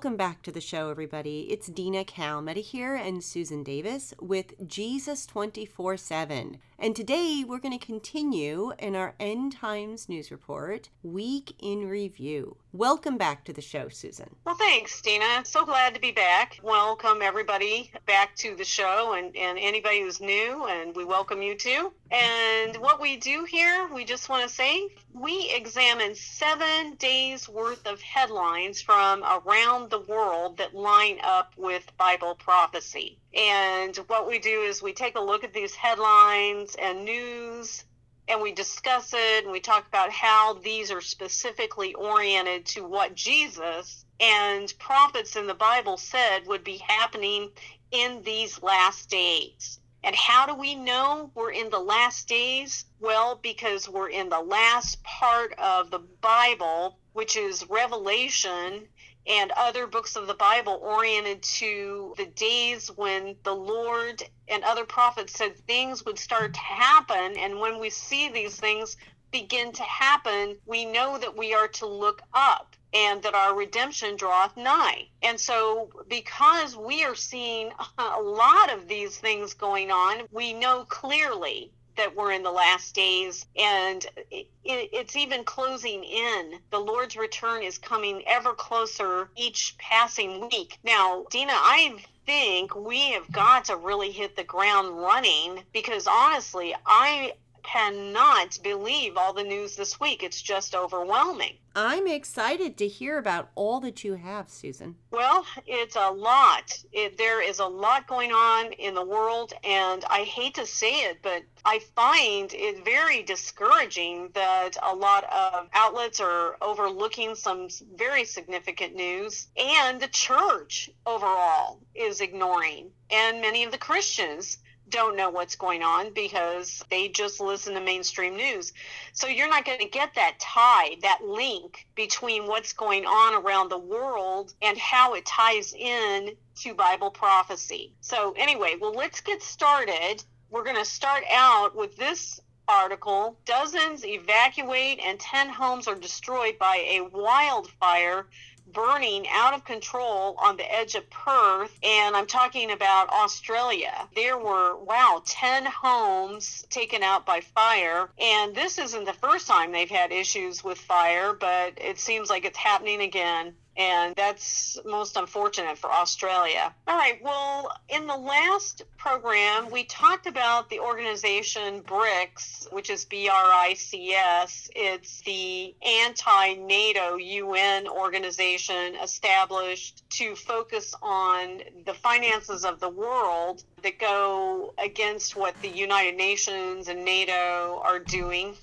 Welcome back to the show, everybody. It's Dina Kalmeta here and Susan Davis with Jesus 24 7. And today we're going to continue in our End Times News Report, Week in Review. Welcome back to the show, Susan. Well, thanks, Dina. So glad to be back. Welcome everybody back to the show and, and anybody who's new, and we welcome you too. And what we do here, we just want to say we examine seven days worth of headlines from around the world that line up with Bible prophecy. And what we do is we take a look at these headlines and news and we discuss it and we talk about how these are specifically oriented to what Jesus and prophets in the Bible said would be happening in these last days. And how do we know we're in the last days? Well, because we're in the last part of the Bible, which is Revelation and other books of the Bible oriented to the days when the Lord and other prophets said things would start to happen. And when we see these things begin to happen, we know that we are to look up and that our redemption draweth nigh. And so, because we are seeing a lot of these things going on, we know clearly that we're in the last days and it, it's even closing in. The Lord's return is coming ever closer each passing week. Now, Dina, I think we have got to really hit the ground running because honestly, I cannot believe all the news this week. It's just overwhelming. I'm excited to hear about all that you have, Susan. Well, it's a lot. It, there is a lot going on in the world, and I hate to say it, but I find it very discouraging that a lot of outlets are overlooking some very significant news, and the church overall is ignoring, and many of the Christians don't know what's going on because they just listen to mainstream news. So you're not going to get that tie, that link between what's going on around the world and how it ties in to Bible prophecy. So, anyway, well, let's get started. We're going to start out with this article Dozens evacuate and 10 homes are destroyed by a wildfire burning out of control on the edge of Perth, and I'm talking about Australia. There were, wow, 10 homes taken out by fire, and this isn't the first time they've had issues with fire, but it seems like it's happening again and that's most unfortunate for Australia. All right, well, in the last program, we talked about the organization BRICS, which is B R I C S. It's the anti NATO UN organization established to focus on the finances of the world that go against what the United Nations and NATO are doing.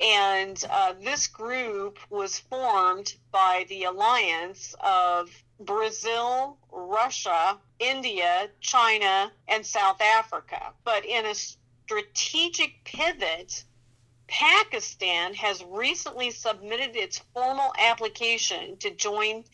And uh, this group was formed by the alliance of Brazil, Russia, India, China, and South Africa. But in a strategic pivot, Pakistan has recently submitted its formal application to join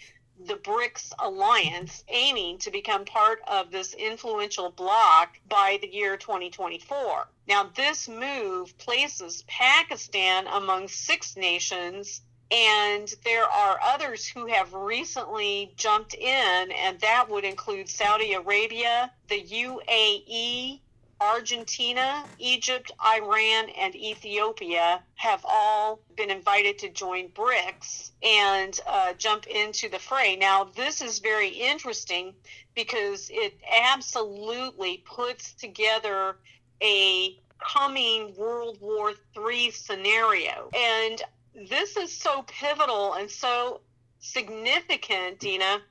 the BRICS alliance, aiming to become part of this influential bloc by the year 2024. Now, this move places Pakistan among six nations, and there are others who have recently jumped in, and that would include Saudi Arabia, the UAE, Argentina, Egypt, Iran, and Ethiopia have all been invited to join BRICS and uh, jump into the fray. Now, this is very interesting because it absolutely puts together a coming World War III scenario. And this is so pivotal and so significant, Dina,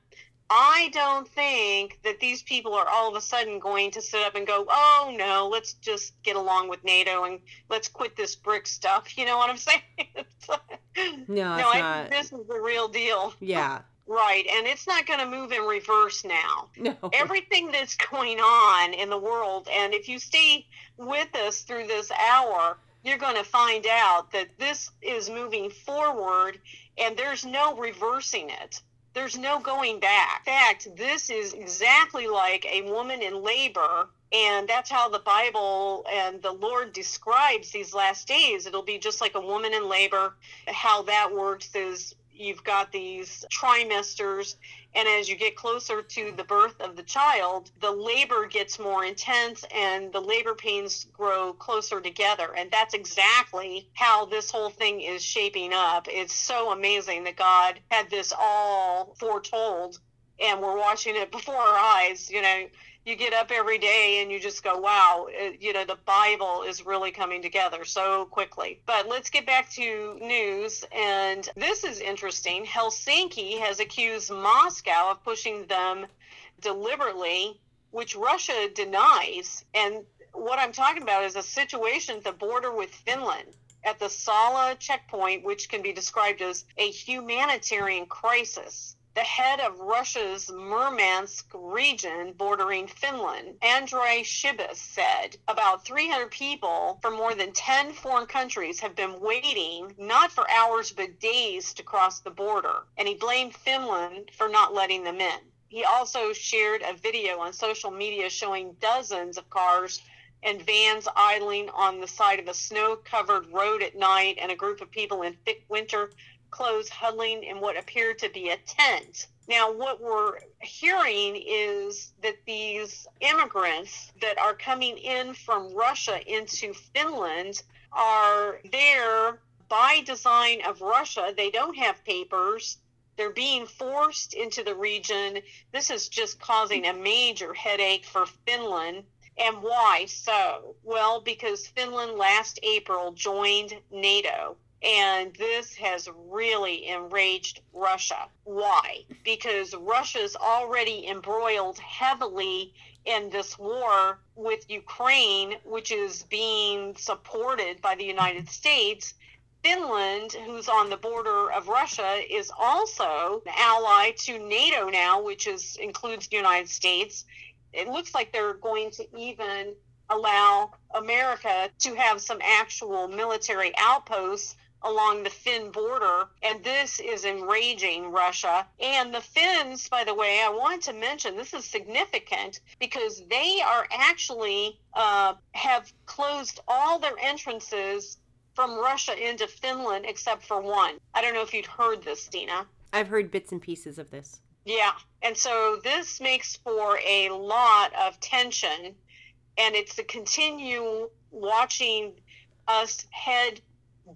I don't think that these people are all of a sudden going to sit up and go, oh no, let's just get along with NATO and let's quit this brick stuff. You know what I'm saying? no, no, I this is the real deal. Yeah. Right, and it's not going to move in reverse now. No. Everything that's going on in the world, and if you stay with us through this hour, you're going to find out that this is moving forward and there's no reversing it. There's no going back. In fact, this is exactly like a woman in labor. And that's how the Bible and the Lord describes these last days. It'll be just like a woman in labor. How that works is you've got these trimesters and as you get closer to the birth of the child, the labor gets more intense and the labor pains grow closer together. And that's exactly how this whole thing is shaping up. It's so amazing that God had this all foretold and we're watching it before our eyes. You know, you get up every day and you just go, wow, it, you know, the Bible is really coming together so quickly. But let's get back to news. And this is interesting. Helsinki has accused Moscow of pushing them deliberately, which Russia denies. And what I'm talking about is a situation at the border with Finland at the Salla checkpoint, which can be described as a humanitarian crisis the head of Russia's Murmansk region bordering Finland, Andrei Chibis, said about 300 people from more than 10 foreign countries have been waiting not for hours but days to cross the border. And he blamed Finland for not letting them in. He also shared a video on social media showing dozens of cars and vans idling on the side of a snow covered road at night and a group of people in thick winter clothes huddling in what appeared to be a tent. Now, what we're hearing is that these immigrants that are coming in from Russia into Finland are there by design of Russia. They don't have papers. They're being forced into the region. This is just causing a major headache for Finland. And why so? Well, because Finland last April joined NATO. And this has really enraged Russia. Why? Because Russia's already embroiled heavily in this war with Ukraine, which is being supported by the United States. Finland, who's on the border of Russia, is also an ally to NATO now, which is includes the United States. It looks like they're going to even allow America to have some actual military outposts along the Finn border, and this is enraging Russia. And the Finns, by the way, I want to mention this is significant because they are actually uh, have closed all their entrances from Russia into Finland except for one. I don't know if you'd heard this, Dina. I've heard bits and pieces of this. Yeah. And so this makes for a lot of tension, and it's to continue watching us head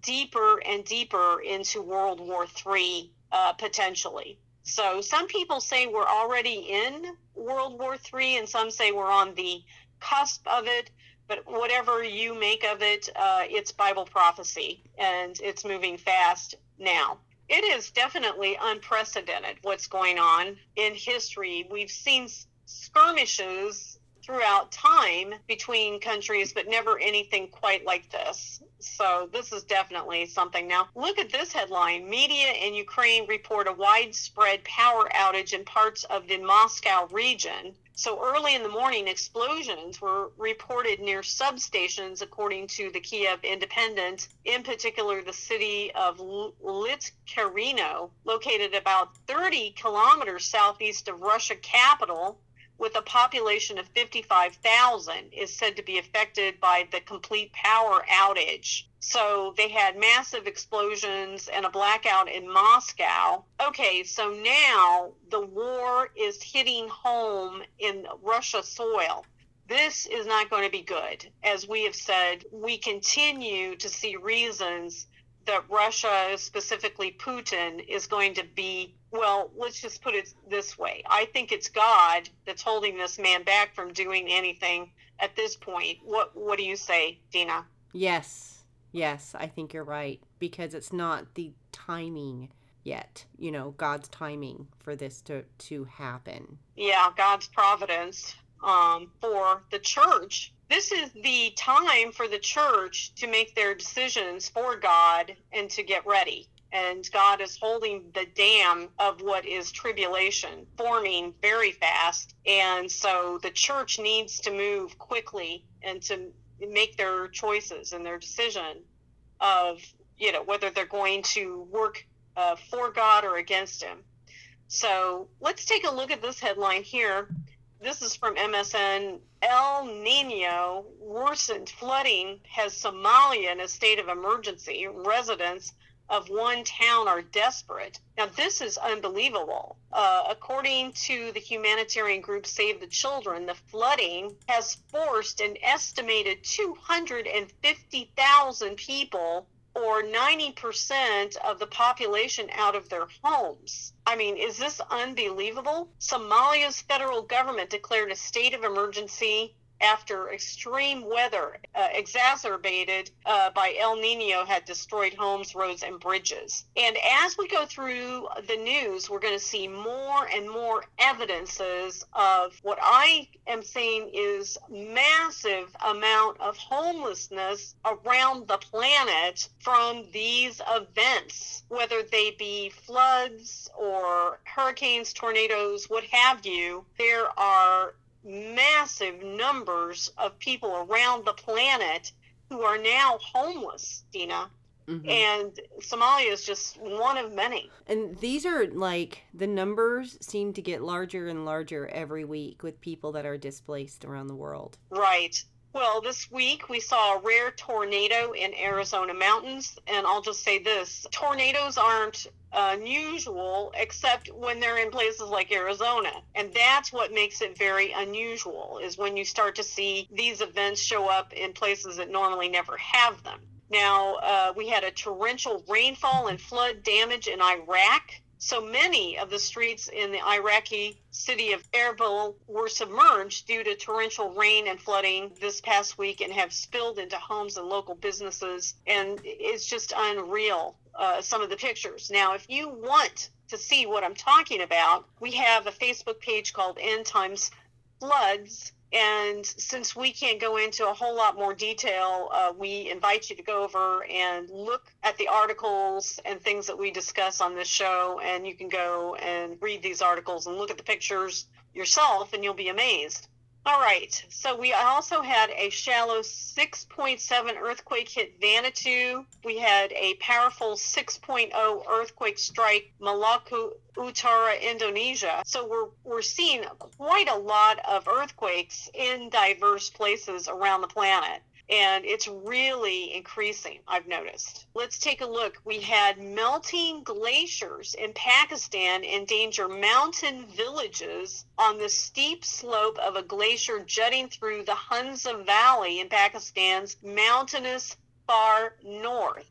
deeper and deeper into World War III uh, potentially. So some people say we're already in World War III, and some say we're on the cusp of it. But whatever you make of it, uh, it's Bible prophecy, and it's moving fast now. It is definitely unprecedented what's going on in history. We've seen skirmishes throughout time between countries, but never anything quite like this. So this is definitely something. Now, look at this headline. Media in Ukraine report a widespread power outage in parts of the Moscow region. So early in the morning, explosions were reported near substations, according to the Kiev Independent, in particular the city of Lytkarino, located about 30 kilometers southeast of Russia capital with a population of 55,000 is said to be affected by the complete power outage. So they had massive explosions and a blackout in Moscow. Okay, so now the war is hitting home in Russia soil. This is not going to be good. As we have said, we continue to see reasons that Russia, specifically Putin, is going to be well, let's just put it this way. I think it's God that's holding this man back from doing anything at this point. What what do you say, Dina? Yes. Yes, I think you're right because it's not the timing yet, you know, God's timing for this to to happen. Yeah, God's providence um, for the church. This is the time for the church to make their decisions for God and to get ready and God is holding the dam of what is tribulation forming very fast. And so the church needs to move quickly and to make their choices and their decision of, you know, whether they're going to work uh, for God or against Him. So let's take a look at this headline here. This is from MSN. El Nino worsened flooding has Somalia in a state of emergency. Residents of one town are desperate. Now, this is unbelievable. Uh, according to the humanitarian group Save the Children, the flooding has forced an estimated 250,000 people or 90% of the population out of their homes. I mean, is this unbelievable? Somalia's federal government declared a state of emergency after extreme weather uh, exacerbated uh, by El Nino had destroyed homes, roads, and bridges. And as we go through the news, we're going to see more and more evidences of what I am saying is massive amount of homelessness around the planet from these events, whether they be floods or hurricanes, tornadoes, what have you. There are massive numbers of people around the planet who are now homeless, Dina. Mm-hmm. And Somalia is just one of many. And these are like the numbers seem to get larger and larger every week with people that are displaced around the world. Right. Well, this week we saw a rare tornado in Arizona mountains, and I'll just say this tornadoes aren't unusual except when they're in places like Arizona. And that's what makes it very unusual is when you start to see these events show up in places that normally never have them. Now, uh, we had a torrential rainfall and flood damage in Iraq so many of the streets in the Iraqi city of Erbil were submerged due to torrential rain and flooding this past week and have spilled into homes and local businesses. And it's just unreal, uh, some of the pictures. Now, if you want to see what I'm talking about, we have a Facebook page called End Times Floods and since we can't go into a whole lot more detail, uh, we invite you to go over and look at the articles and things that we discuss on this show. And you can go and read these articles and look at the pictures yourself, and you'll be amazed. All right. So we also had a shallow 6.7 earthquake hit Vanuatu. We had a powerful 6.0 earthquake strike Maluku Utara, Indonesia. So we're we're seeing quite a lot of earthquakes in diverse places around the planet and it's really increasing, I've noticed. Let's take a look. We had melting glaciers in Pakistan endanger mountain villages on the steep slope of a glacier jutting through the Hunza Valley in Pakistan's mountainous far north.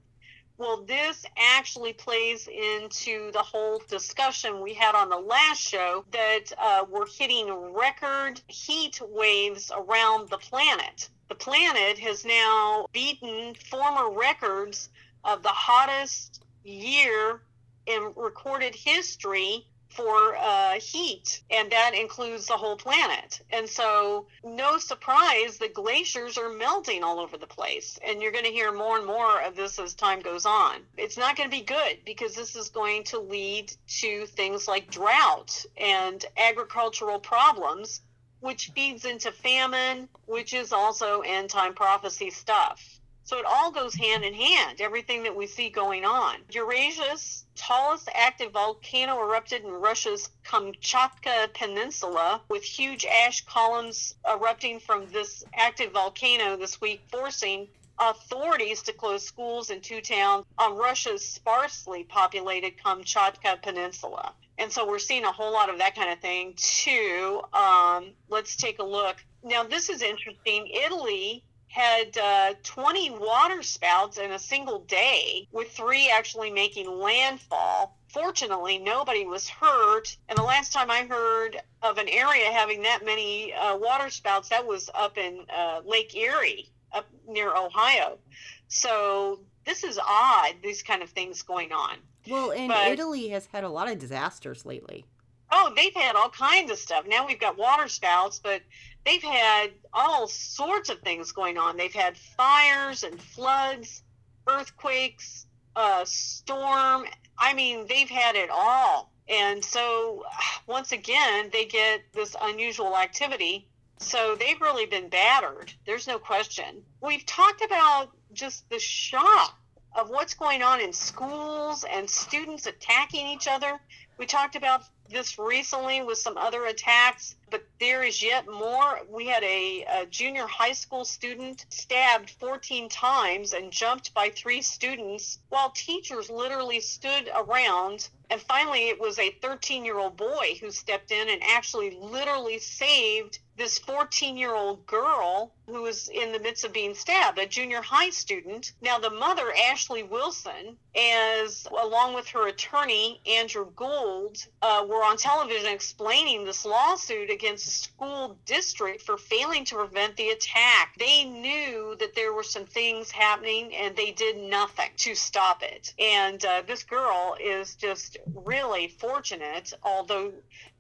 Well, this actually plays into the whole discussion we had on the last show that uh, we're hitting record heat waves around the planet. The planet has now beaten former records of the hottest year in recorded history for uh, heat, and that includes the whole planet. And so, no surprise, the glaciers are melting all over the place. And you're going to hear more and more of this as time goes on. It's not going to be good because this is going to lead to things like drought and agricultural problems which feeds into famine, which is also end time prophecy stuff. So it all goes hand in hand, everything that we see going on. Eurasia's tallest active volcano erupted in Russia's Kamchatka Peninsula, with huge ash columns erupting from this active volcano this week, forcing authorities to close schools in two towns on Russia's sparsely populated Kamchatka Peninsula. And so we're seeing a whole lot of that kind of thing too. Um, let's take a look. Now, this is interesting. Italy had uh, 20 water spouts in a single day, with three actually making landfall. Fortunately, nobody was hurt. And the last time I heard of an area having that many uh, water spouts, that was up in uh, Lake Erie, up near Ohio. So this is odd, these kind of things going on. Well, and but, Italy has had a lot of disasters lately. Oh, they've had all kinds of stuff. Now we've got water spouts, but they've had all sorts of things going on. They've had fires and floods, earthquakes, uh, storm. I mean, they've had it all. And so, once again, they get this unusual activity. So they've really been battered. There's no question. We've talked about just the shock of what's going on in schools and students attacking each other. We talked about this recently with some other attacks, but there is yet more. We had a, a, junior high school student stabbed 14 times and jumped by three students while teachers literally stood around. And finally, it was a 13 year old boy who stepped in and actually literally saved this 14 year old girl who was in the midst of being stabbed, a junior high student. Now, the mother, Ashley Wilson, as along with her attorney, Andrew Gould, uh, were on television explaining this lawsuit against the school district for failing to prevent the attack. They knew that there were some things happening and they did nothing to stop it. And uh, this girl is just really fortunate, although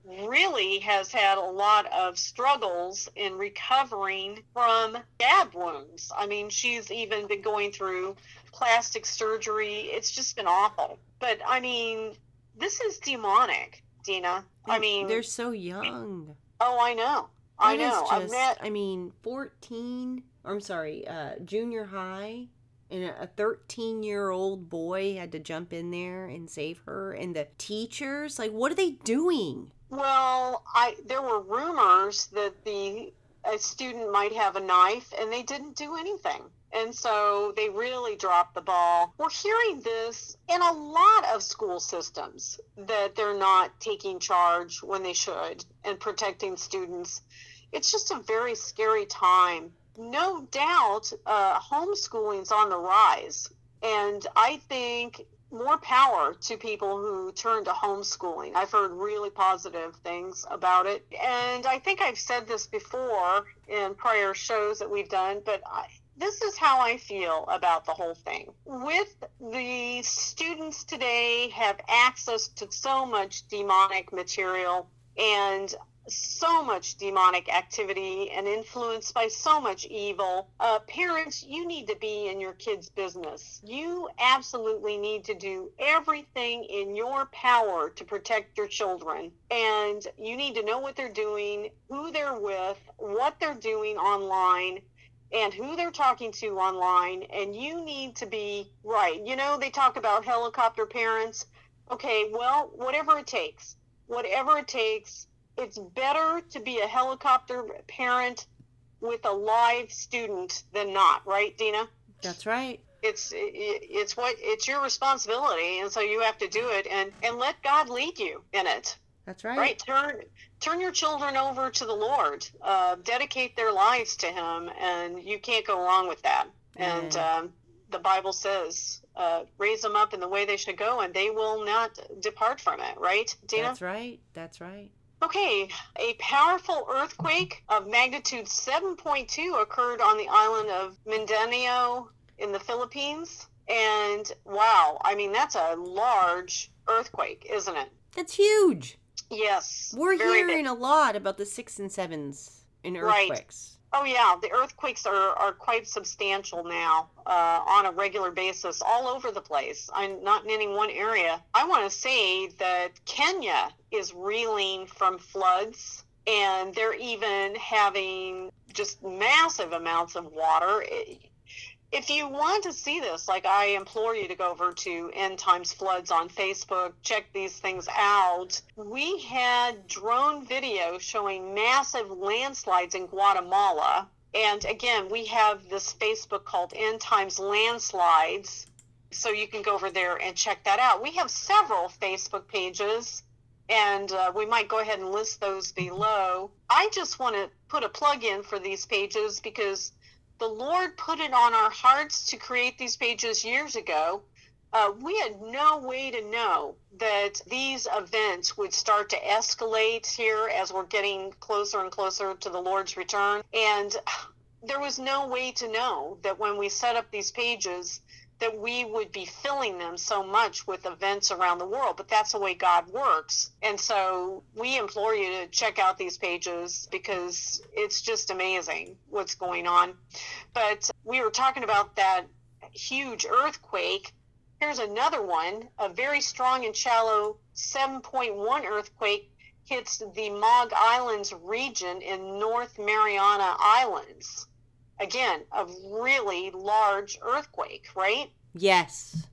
really has had a lot of struggles in recovering from stab wounds. I mean, she's even been going through plastic surgery. It's just been awful. But I mean, this is demonic, Dina. I mean, they're so young. Oh, I know. I know. Just, met... I mean, 14, I'm sorry, uh, junior high and a 13 year old boy had to jump in there and save her and the teachers like what are they doing well, I there were rumors that the a student might have a knife, and they didn't do anything. And so they really dropped the ball. We're hearing this in a lot of school systems that they're not taking charge when they should and protecting students. It's just a very scary time. No doubt, uh, homeschooling's on the rise. And I think more power to people who turn to homeschooling. I've heard really positive things about it. And I think I've said this before in prior shows that we've done, but I, this is how I feel about the whole thing. With the students today have access to so much demonic material and so much demonic activity and influenced by so much evil. Uh, parents, you need to be in your kids' business. You absolutely need to do everything in your power to protect your children. And you need to know what they're doing, who they're with, what they're doing online. And who they're talking to online, and you need to be right. You know, they talk about helicopter parents. Okay, well, whatever it takes, whatever it takes, it's better to be a helicopter parent with a live student than not, right, Dina? That's right. It's it's what it's your responsibility, and so you have to do it, and and let God lead you in it. That's right. Right. Turn turn your children over to the Lord. Uh, dedicate their lives to Him, and you can't go wrong with that. And um, the Bible says, uh, raise them up in the way they should go, and they will not depart from it. Right, Dina? That's right. That's right. Okay, a powerful earthquake of magnitude 7.2 occurred on the island of Mindanao in the Philippines. And wow, I mean, that's a large earthquake, isn't it? That's huge. Yes. We're hearing big. a lot about the six and sevens in earthquakes. Right. Oh yeah, the earthquakes are, are quite substantial now uh, on a regular basis all over the place. I'm not in any one area. I want to say that Kenya is reeling from floods, and they're even having just massive amounts of water if you want to see this, like I implore you to go over to End Times Floods on Facebook, check these things out. We had drone video showing massive landslides in Guatemala. And again, we have this Facebook called End Times Landslides. So you can go over there and check that out. We have several Facebook pages, and uh, we might go ahead and list those below. I just want to put a plug in for these pages because the Lord put it on our hearts to create these pages years ago. Uh, we had no way to know that these events would start to escalate here as we're getting closer and closer to the Lord's return. And there was no way to know that when we set up these pages, that we would be filling them so much with events around the world, but that's the way God works. And so we implore you to check out these pages because it's just amazing what's going on. But we were talking about that huge earthquake. Here's another one a very strong and shallow 7.1 earthquake hits the Maug Islands region in North Mariana Islands again, a really large earthquake, right? Yes.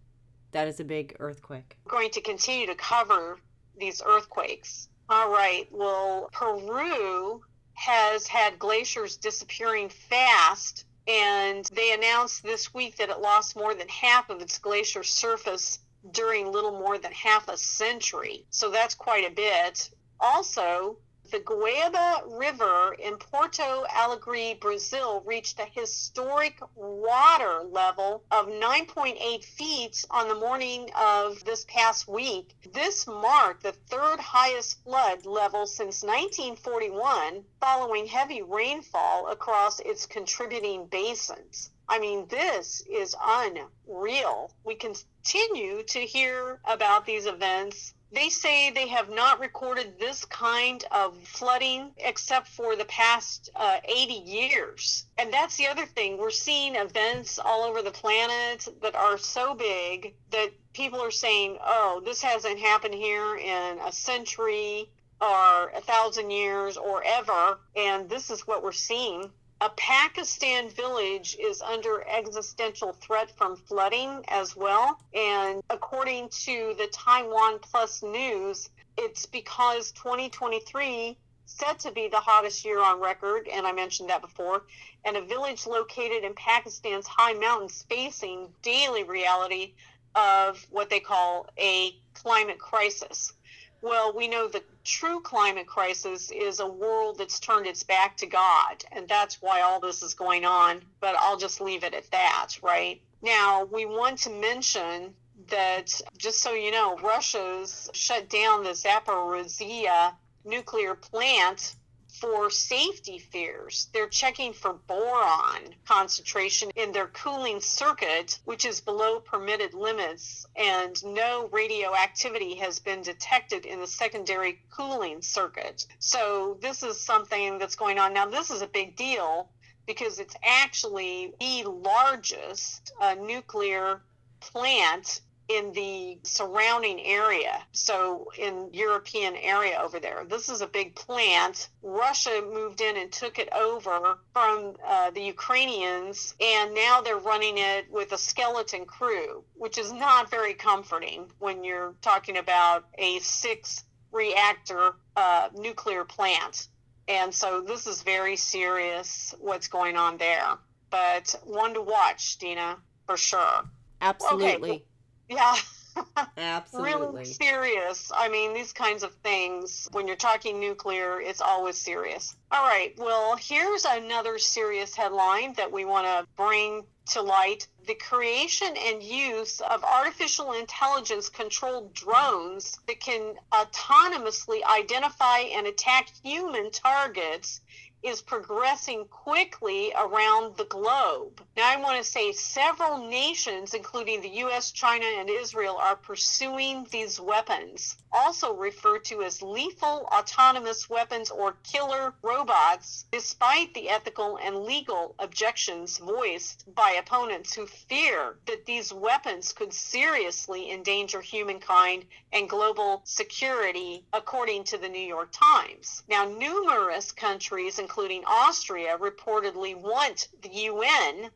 That is a big earthquake. Going to continue to cover these earthquakes. All right. Well, Peru has had glaciers disappearing fast, and they announced this week that it lost more than half of its glacier surface during little more than half a century. So that's quite a bit. Also, the Guaíba River in Porto Alegre, Brazil, reached a historic water level of 9.8 feet on the morning of this past week. This marked the third highest flood level since 1941, following heavy rainfall across its contributing basins. I mean, this is unreal. We continue to hear about these events they say they have not recorded this kind of flooding except for the past uh, 80 years. And that's the other thing. We're seeing events all over the planet that are so big that people are saying, oh, this hasn't happened here in a century or a thousand years or ever. And this is what we're seeing a Pakistan village is under existential threat from flooding as well. And according to the Taiwan Plus News, it's because 2023 said to be the hottest year on record, and I mentioned that before, and a village located in Pakistan's high mountains facing daily reality of what they call a climate crisis. Well, we know the true climate crisis is a world that's turned its back to God, and that's why all this is going on. But I'll just leave it at that, right? Now, we want to mention that, just so you know, Russia's shut down the Zaporizhia nuclear plant for safety fears. They're checking for boron concentration in their cooling circuit, which is below permitted limits, and no radioactivity has been detected in the secondary cooling circuit. So, this is something that's going on. Now, this is a big deal because it's actually the largest uh, nuclear plant in the surrounding area. So in European area over there, this is a big plant. Russia moved in and took it over from uh, the Ukrainians, and now they're running it with a skeleton crew, which is not very comforting when you're talking about a six reactor uh, nuclear plant. And so this is very serious what's going on there. But one to watch, Dina, for sure. Absolutely. Okay. Yeah. Absolutely. really serious. I mean, these kinds of things, when you're talking nuclear, it's always serious. All right. Well, here's another serious headline that we want to bring to light the creation and use of artificial intelligence controlled drones that can autonomously identify and attack human targets is progressing quickly around the globe. Now, I want to say several nations, including the US, China, and Israel, are pursuing these weapons, also referred to as lethal autonomous weapons or killer robots, despite the ethical and legal objections voiced by opponents who fear that these weapons could seriously endanger humankind and global security, according to the New York Times. Now, numerous countries, including Austria, reportedly want the UN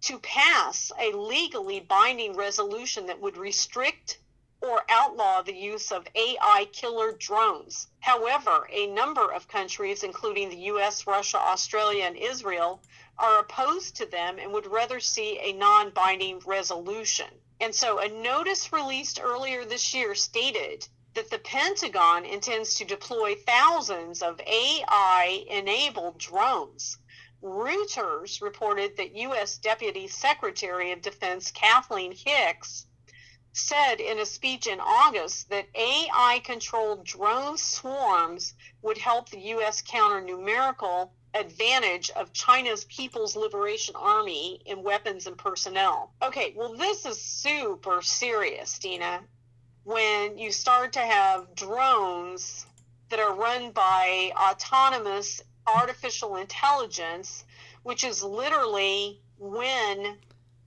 to pass a legally binding resolution that would restrict or outlaw the use of AI killer drones. However, a number of countries, including the US, Russia, Australia, and Israel, are opposed to them and would rather see a non binding resolution. And so, a notice released earlier this year stated that the Pentagon intends to deploy thousands of AI enabled drones. Reuters reported that U.S. Deputy Secretary of Defense Kathleen Hicks said in a speech in August that AI controlled drone swarms would help the U.S. counter numerical advantage of China's People's Liberation Army in weapons and personnel. Okay, well, this is super serious, Dina when you start to have drones that are run by autonomous artificial intelligence, which is literally when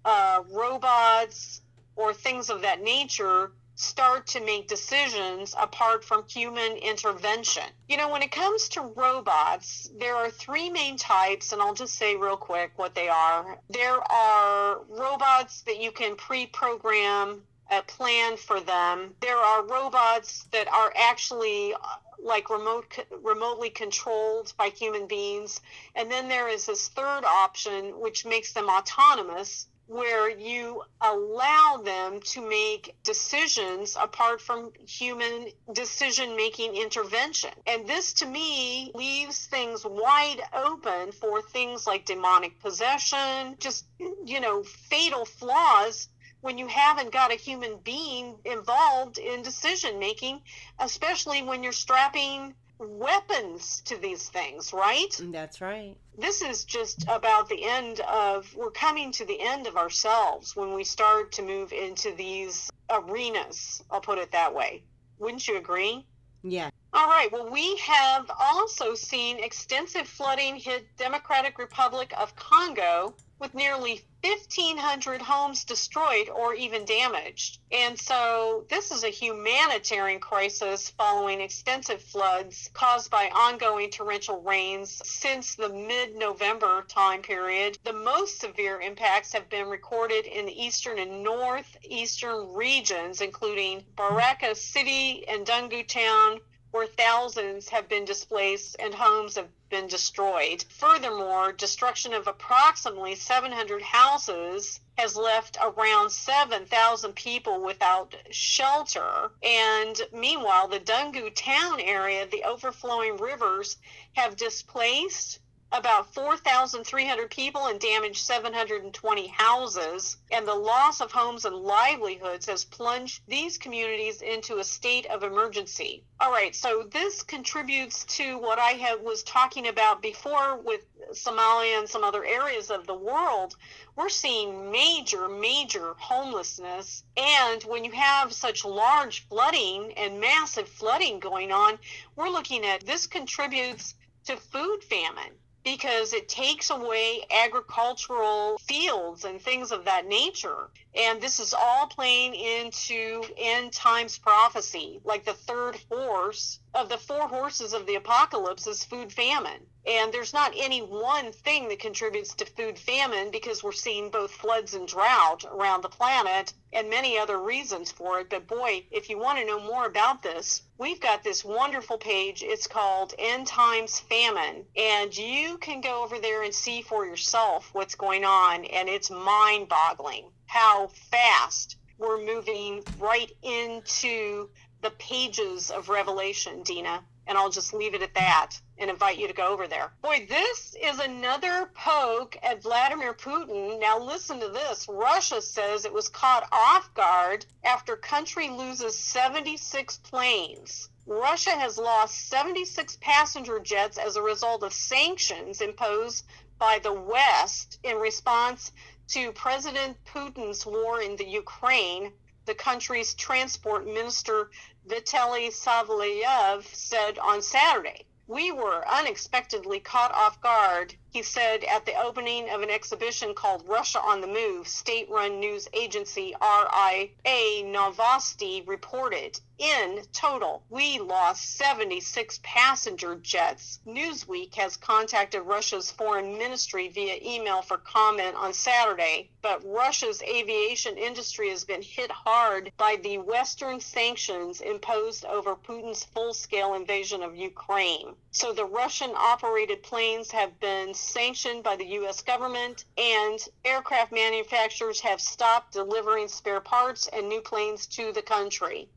uh, robots or things of that nature start to make decisions apart from human intervention. You know, when it comes to robots, there are three main types, and I'll just say real quick what they are. There are robots that you can pre program a plan for them. There are robots that are actually uh, like remote remotely controlled by human beings and then there is this third option which makes them autonomous where you allow them to make decisions apart from human decision making intervention. And this to me leaves things wide open for things like demonic possession, just, you know, fatal flaws when you haven't got a human being involved in decision making, especially when you're strapping weapons to these things, right? That's right. This is just about the end of, we're coming to the end of ourselves when we start to move into these arenas, I'll put it that way. Wouldn't you agree? Yeah. All right. Well, we have also seen extensive flooding hit Democratic Republic of Congo with nearly 1,500 homes destroyed or even damaged. And so this is a humanitarian crisis following extensive floods caused by ongoing torrential rains since the mid November time period. The most severe impacts have been recorded in the eastern and northeastern regions, including Baraka City and Dungu Town, where thousands have been displaced and homes have been destroyed. Furthermore, destruction of approximately 700 houses has left around 7,000 people without shelter. And meanwhile, the Dungu town area, the overflowing rivers have displaced about 4,300 people and damaged 720 houses. And the loss of homes and livelihoods has plunged these communities into a state of emergency. All right, so this contributes to what I have, was talking about before with Somalia and some other areas of the world. We're seeing major, major homelessness. And when you have such large flooding and massive flooding going on, we're looking at this contributes to food famine because it takes away agricultural fields and things of that nature. And this is all playing into end times prophecy. Like the third horse of the four horses of the apocalypse is food famine. And there's not any one thing that contributes to food famine because we're seeing both floods and drought around the planet and many other reasons for it. But boy, if you want to know more about this, we've got this wonderful page. It's called End Times Famine. And you can go over there and see for yourself what's going on. And it's mind boggling how fast we're moving right into the pages of Revelation, Dina. And I'll just leave it at that and invite you to go over there. Boy, this is another poke at Vladimir Putin. Now, listen to this Russia says it was caught off guard after country loses 76 planes. Russia has lost 76 passenger jets as a result of sanctions imposed by the West in response to President Putin's war in the Ukraine. The country's transport minister Vitaly Savelyev said on Saturday. We were unexpectedly caught off guard, he said at the opening of an exhibition called Russia on the Move, state run news agency RIA Novosti reported. In total, we lost 76 passenger jets. Newsweek has contacted Russia's foreign ministry via email for comment on Saturday, but Russia's aviation industry has been hit hard by the Western sanctions imposed over Putin's full scale invasion of Ukraine. So the Russian operated planes have been sanctioned by the U.S. government, and aircraft manufacturers have stopped delivering spare parts and new planes to the country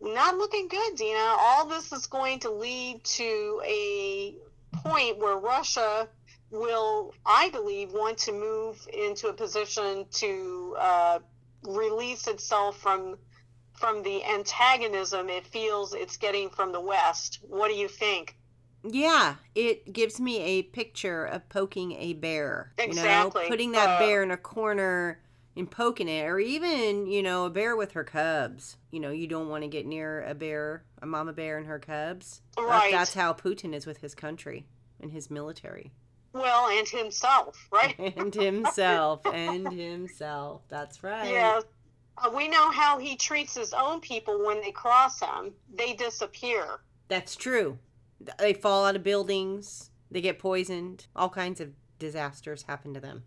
not looking good, Dina. All this is going to lead to a point where Russia will, I believe, want to move into a position to uh, release itself from from the antagonism it feels it's getting from the West. What do you think? Yeah, it gives me a picture of poking a bear. Exactly. You know, putting that uh, bear in a corner and poking it, or even, you know, a bear with her cubs. You know, you don't want to get near a bear, a mama bear and her cubs. Right. That's how Putin is with his country and his military. Well, and himself, right? and himself, and himself. That's right. Yeah. Uh, we know how he treats his own people when they cross him. They disappear. That's true. They fall out of buildings, they get poisoned, all kinds of disasters happen to them.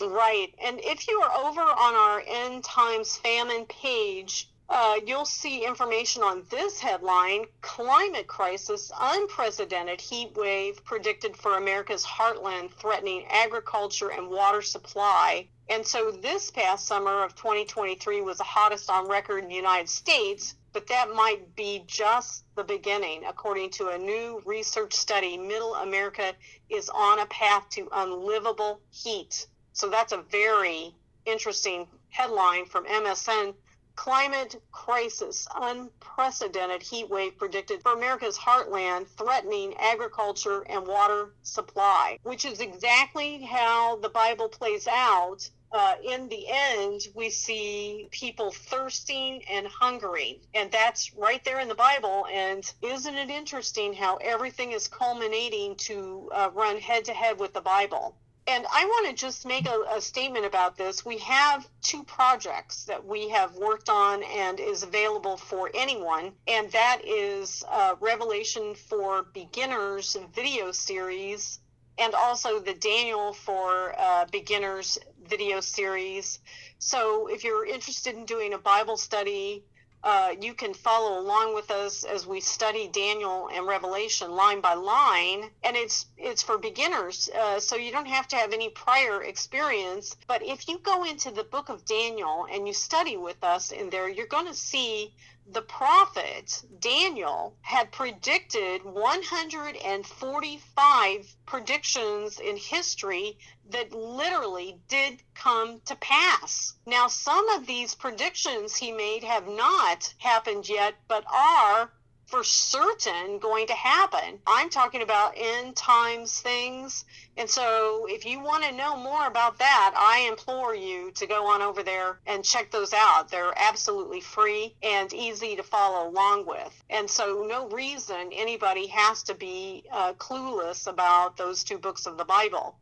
Right. And if you are over on our End Times Famine page, uh, you'll see information on this headline Climate Crisis Unprecedented Heat Wave Predicted for America's Heartland Threatening Agriculture and Water Supply. And so this past summer of 2023 was the hottest on record in the United States, but that might be just the beginning. According to a new research study, Middle America is on a path to unlivable heat. So that's a very interesting headline from MSN. Climate crisis, unprecedented heat wave predicted for America's heartland, threatening agriculture and water supply, which is exactly how the Bible plays out uh, in the end, we see people thirsting and hungering. And that's right there in the Bible. And isn't it interesting how everything is culminating to uh, run head to head with the Bible? And I want to just make a, a, statement about this. We have two projects that we have worked on and is available for anyone, and that is uh, Revelation for Beginners video series and also the Daniel for uh, Beginners video series. So if you're interested in doing a Bible study, uh, you can follow along with us as we study Daniel and Revelation line by line, and it's it's for beginners, uh, so you don't have to have any prior experience. But if you go into the book of Daniel and you study with us in there, you're going to see the prophet Daniel had predicted 145 predictions in history that literally did come to pass. Now, some of these predictions he made have not happened yet, but are for certain going to happen. I'm talking about end times things. And so if you want to know more about that, I implore you to go on over there and check those out. They're absolutely free and easy to follow along with. And so no reason anybody has to be uh, clueless about those two books of the Bible.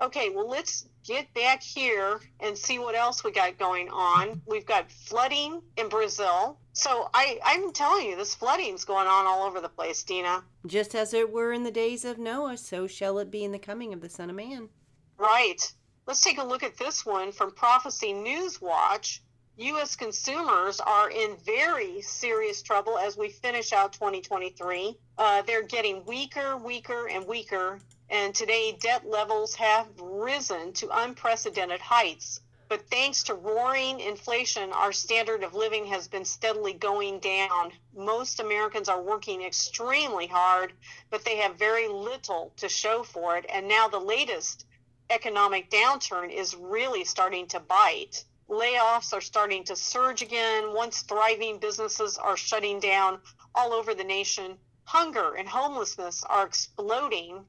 Okay, well, let's get back here and see what else we got going on. We've got flooding in Brazil. So I, I'm telling you, this flooding's going on all over the place, Dina. Just as it were in the days of Noah, so shall it be in the coming of the Son of Man. Right. Let's take a look at this one from Prophecy News Watch. U.S. consumers are in very serious trouble as we finish out 2023. Uh, they're getting weaker, weaker, and weaker and today debt levels have risen to unprecedented heights. But thanks to roaring inflation, our standard of living has been steadily going down. Most Americans are working extremely hard, but they have very little to show for it. And now the latest economic downturn is really starting to bite. Layoffs are starting to surge again. Once thriving businesses are shutting down all over the nation. Hunger and homelessness are exploding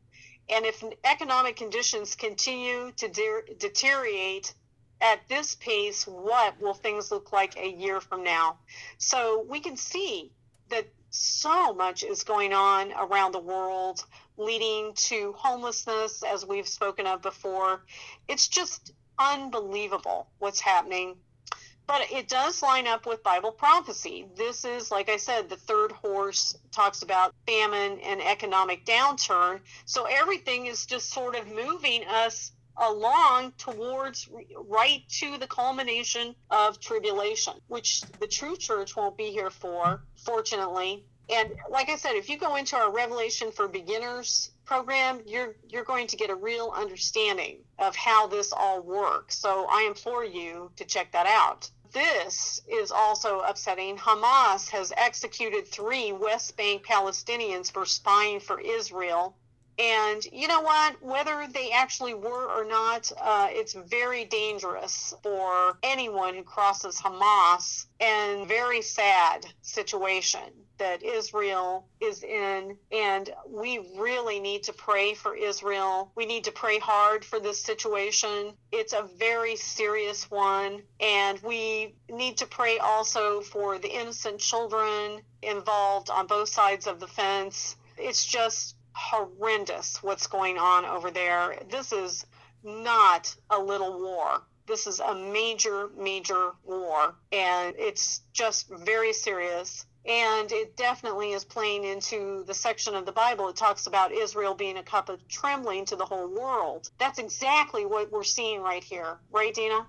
and if economic conditions continue to de- deteriorate at this pace, what will things look like a year from now? So we can see that so much is going on around the world, leading to homelessness, as we've spoken of before. It's just unbelievable what's happening but it does line up with Bible prophecy. This is, like I said, the third horse talks about famine and economic downturn. So everything is just sort of moving us along towards right to the culmination of tribulation, which the true church won't be here for, fortunately. And like I said, if you go into our Revelation for Beginners program, you're you're going to get a real understanding of how this all works. So I implore you to check that out this is also upsetting. Hamas has executed three West Bank Palestinians for spying for Israel. And you know what? Whether they actually were or not, uh, it's very dangerous for anyone who crosses Hamas and very sad situation that Israel is in. And we really need to pray for Israel. We need to pray hard for this situation. It's a very serious one. And we need to pray also for the innocent children involved on both sides of the fence. It's just horrendous what's going on over there. This is not a little war. This is a major, major war, and it's just very serious And it definitely is playing into the section of the Bible. It talks about Israel being a cup of trembling to the whole world. That's exactly what we're seeing right here. Right, Dina?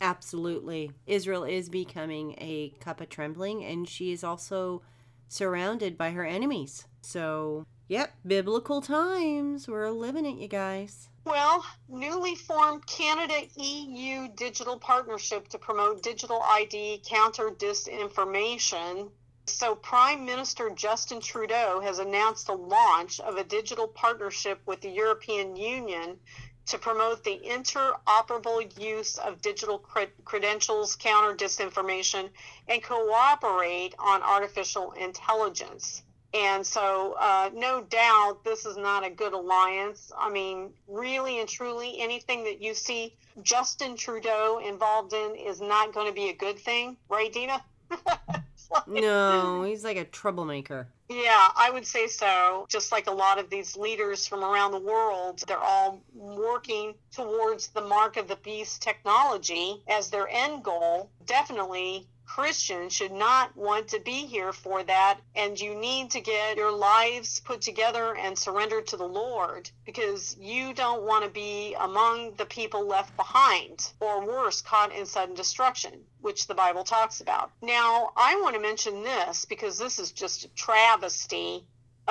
Absolutely. Israel is becoming a cup of trembling, and she is also surrounded by her enemies. So, yep, biblical times. We're living it, you guys. Well, newly formed Canada EU digital partnership to promote digital ID counter disinformation. So, Prime Minister Justin Trudeau has announced the launch of a digital partnership with the European Union to promote the interoperable use of digital cred- credentials, counter disinformation, and cooperate on artificial intelligence. And so, uh, no doubt, this is not a good alliance. I mean, really and truly, anything that you see Justin Trudeau involved in is not going to be a good thing, right, Dina? no, he's like a troublemaker. Yeah, I would say so. Just like a lot of these leaders from around the world, they're all working towards the mark of the beast technology as their end goal. Definitely Christians should not want to be here for that. And you need to get your lives put together and surrendered to the Lord because you don't want to be among the people left behind or worse, caught in sudden destruction, which the Bible talks about. Now, I want to mention this because this is just a travesty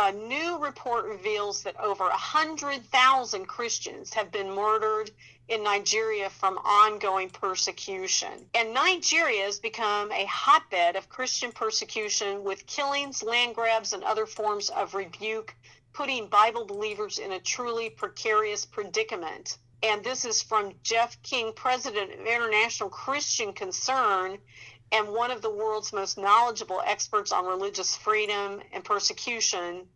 a new report reveals that over 100,000 Christians have been murdered in Nigeria from ongoing persecution. And Nigeria has become a hotbed of Christian persecution with killings, land grabs, and other forms of rebuke, putting Bible believers in a truly precarious predicament. And this is from Jeff King, president of International Christian Concern and one of the world's most knowledgeable experts on religious freedom and persecution.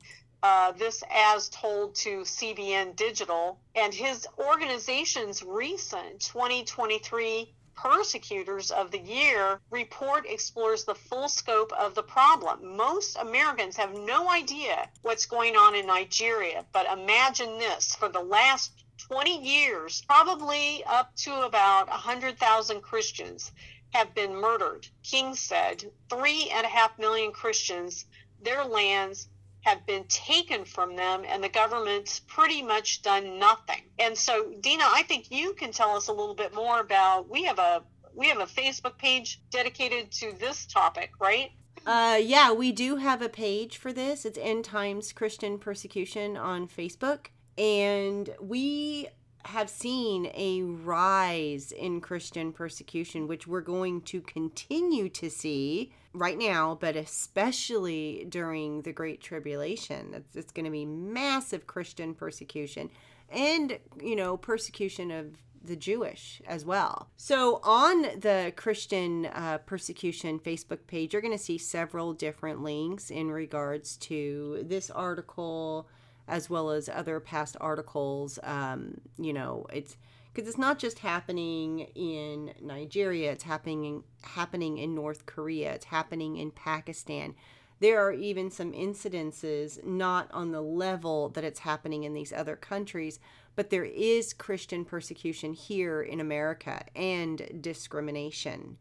Uh, this as told to CBN Digital. And his organization's recent 2023 Persecutors of the Year report explores the full scope of the problem. Most Americans have no idea what's going on in Nigeria, but imagine this for the last 20 years, probably up to about 100,000 Christians have been murdered. King said three and a half million Christians, their lands have been taken from them, and the government's pretty much done nothing. And so, Dina, I think you can tell us a little bit more about. We have a we have a Facebook page dedicated to this topic, right? Uh, yeah, we do have a page for this. It's End Times Christian Persecution on Facebook. And we have seen a rise in Christian persecution, which we're going to continue to see right now, but especially during the Great Tribulation. It's, it's going to be massive Christian persecution and, you know, persecution of the Jewish as well. So, on the Christian uh, persecution Facebook page, you're going to see several different links in regards to this article as well as other past articles. Um, you know, it's because it's not just happening in Nigeria; it's happening happening in North Korea. It's happening in Pakistan. There are even some incidences not on the level that it's happening in these other countries, but there is Christian persecution here in America and discrimination.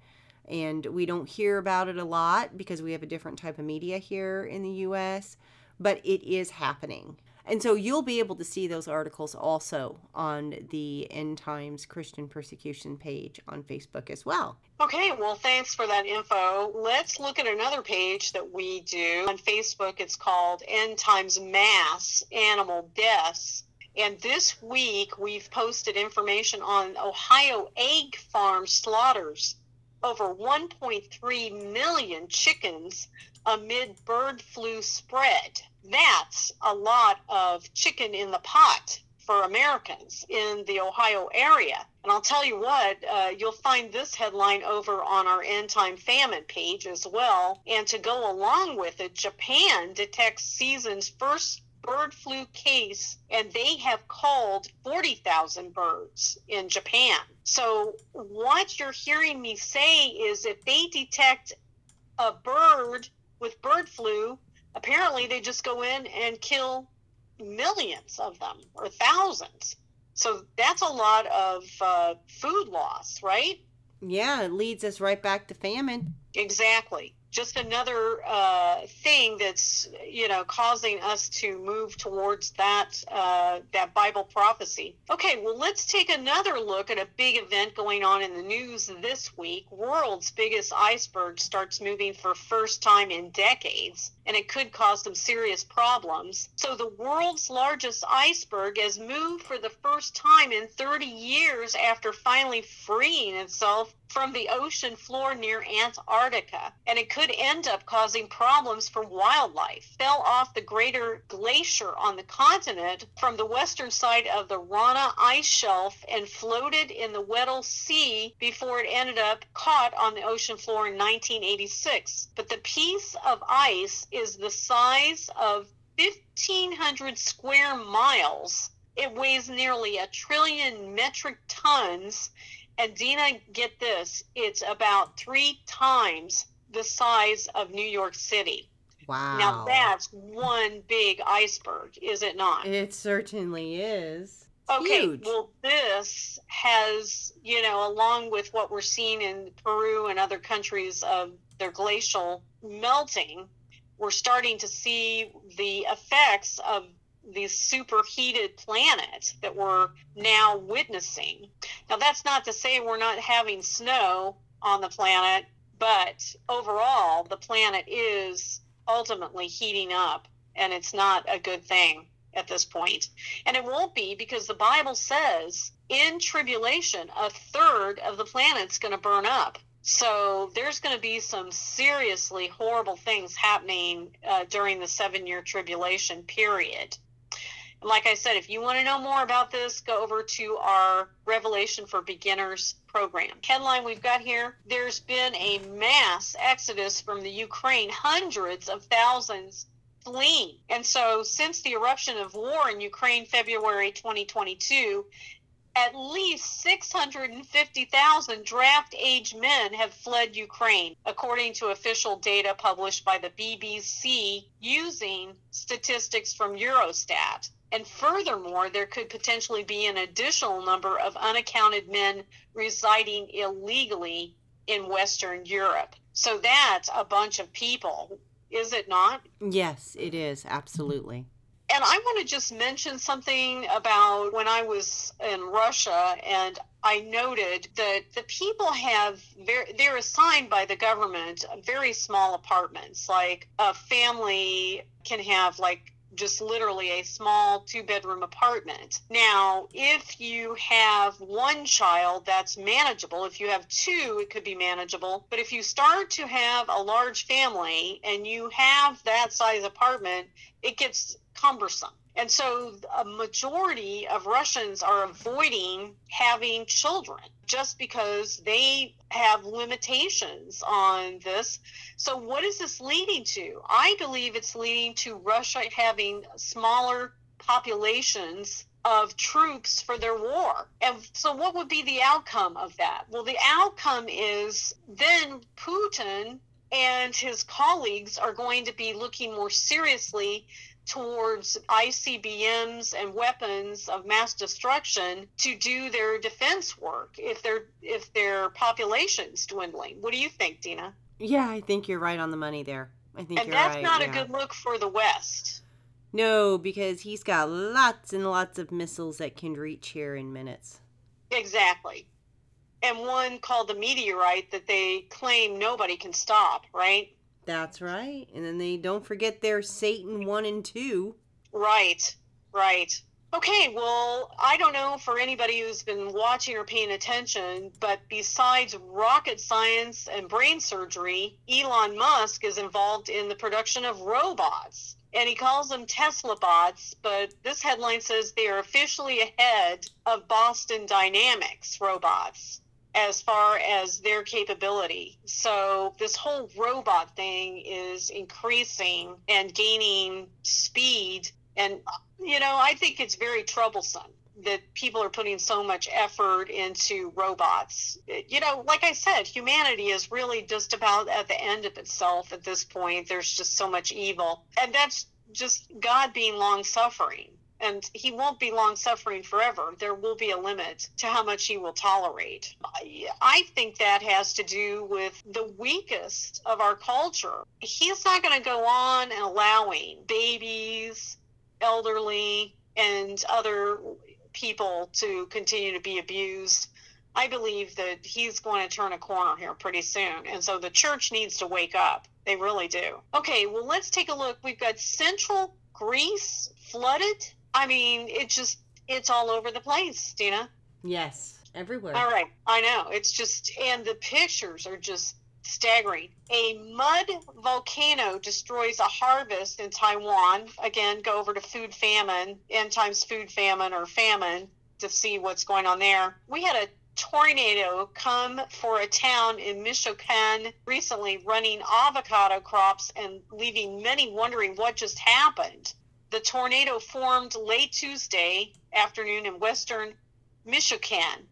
And we don't hear about it a lot because we have a different type of media here in the US, but it is happening. And so you'll be able to see those articles also on the End Times Christian Persecution page on Facebook as well. Okay, well, thanks for that info. Let's look at another page that we do on Facebook. It's called End Times Mass Animal Deaths. And this week, we've posted information on Ohio egg farm slaughters. Over 1.3 million chickens amid bird flu spread that's a lot of chicken in the pot for Americans in the Ohio area. And I'll tell you what, uh, you'll find this headline over on our End Time Famine page as well. And to go along with it, Japan detects season's first bird flu case, and they have called 40,000 birds in Japan. So, what you're hearing me say is if they detect a bird with bird flu, apparently they just go in and kill millions of them or thousands. So that's a lot of uh, food loss, right? Yeah, it leads us right back to famine. Exactly. Just another uh, thing that's you know causing us to move towards that uh, that Bible prophecy. Okay, well let's take another look at a big event going on in the news this week. World's biggest iceberg starts moving for first time in decades, and it could cause some serious problems. So the world's largest iceberg has moved for the first time in 30 years after finally freeing itself from the ocean floor near Antarctica, and it could end up causing problems for wildlife. Fell off the greater glacier on the continent from the western side of the Ronne ice shelf and floated in the Weddell Sea before it ended up caught on the ocean floor in 1986. But the piece of ice is the size of 1,500 square miles. It weighs nearly a trillion metric tons and Dina, get this, it's about three times the size of New York City. Wow. Now that's one big iceberg, is it not? It certainly is. okay, huge. well, this has, you know, along with what we're seeing in Peru and other countries of their glacial melting, we're starting to see the effects of these superheated planet that we're now witnessing. Now, that's not to say we're not having snow on the planet, but overall, the planet is ultimately heating up, and it's not a good thing at this point. And it won't be because the Bible says in tribulation, a third of the planet's going to burn up. So there's going to be some seriously horrible things happening uh, during the seven year tribulation period like I said, if you want to know more about this, go over to our Revelation for Beginners program. Headline we've got here there's been a mass exodus from the Ukraine, hundreds of thousands fleeing. And so, since the eruption of war in Ukraine, February 2022, at least 650,000 draft age men have fled Ukraine, according to official data published by the BBC using statistics from Eurostat. And furthermore, there could potentially be an additional number of unaccounted men residing illegally in Western Europe. So that's a bunch of people, is it not? Yes, it is. Absolutely. And I want to just mention something about when I was in Russia and I noted that the people have very, they're assigned by the government very small apartments. Like a family can have like just literally a small two bedroom apartment. Now, if you have one child, that's manageable. If you have two, it could be manageable. But if you start to have a large family and you have that size apartment, it gets cumbersome. And so a majority of Russians are avoiding having children just because they have limitations on this. So, what is this leading to? I believe it's leading to Russia having smaller populations of troops for their war. And so, what would be the outcome of that? Well, the outcome is then Putin and his colleagues are going to be looking more seriously towards ICBMs and weapons of mass destruction to do their defense work if their if their population's dwindling. What do you think, Dina? Yeah, I think you're right on the money there. I think and that's right. not yeah. a good look for the West. No, because he's got lots and lots of missiles that can reach here in minutes. Exactly. And one called the meteorite that they claim nobody can stop, right? That's right. And then they don't forget their Satan 1 and 2. Right, right. Okay, well, I don't know for anybody who's been watching or paying attention, but besides rocket science and brain surgery, Elon Musk is involved in the production of robots. And he calls them Tesla bots, but this headline says they are officially ahead of Boston Dynamics robots as far as their capability. So this whole robot thing is increasing and gaining speed. And, you know, I think it's very troublesome that people are putting so much effort into robots. You know, like I said, humanity is really just about at the end of itself at this point. There's just so much evil. And that's just God being long suffering and he won't be long suffering forever. There will be a limit to how much he will tolerate. I, think that has to do with the weakest of our culture. He's not going to go on allowing babies, elderly, and other people to continue to be abused. I believe that he's going to turn a corner here pretty soon. And so the church needs to wake up. They really do. Okay, well, let's take a look. We've got central Greece flooded. I mean, it just, it's all over the place, Dina. Yes, everywhere. All right, I know. It's just, and the pictures are just staggering. A mud volcano destroys a harvest in Taiwan. Again, go over to food famine, end times food famine or famine to see what's going on there. We had a tornado come for a town in Michoacan recently, running avocado crops and leaving many wondering what just happened. The tornado formed late Tuesday afternoon in western Michoacan.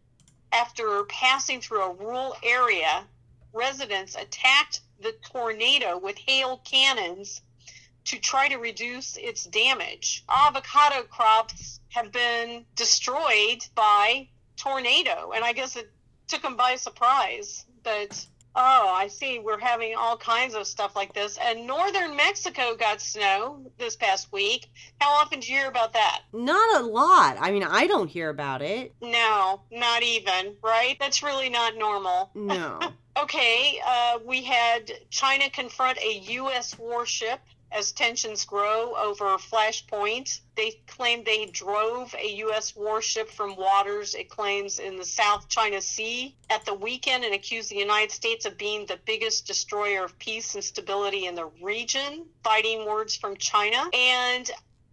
After passing through a rural area, residents attacked the tornado with hail cannons to try to reduce its damage. Avocado crops have been destroyed by tornado, and I guess it took them by surprise. But oh, I see we're having all kinds of stuff like this. And northern Mexico got snow this past week. How often do you hear about that? Not a lot. I mean, I don't hear about it. No, not even, right? That's really not normal. No. okay, uh, we had China confront a U.S. warship as tensions grow over Flashpoint. They claim they drove a U.S. warship from waters it claims in the South China Sea at the weekend and accused the United States of being the biggest destroyer of peace and stability in the region. Fighting words from China. And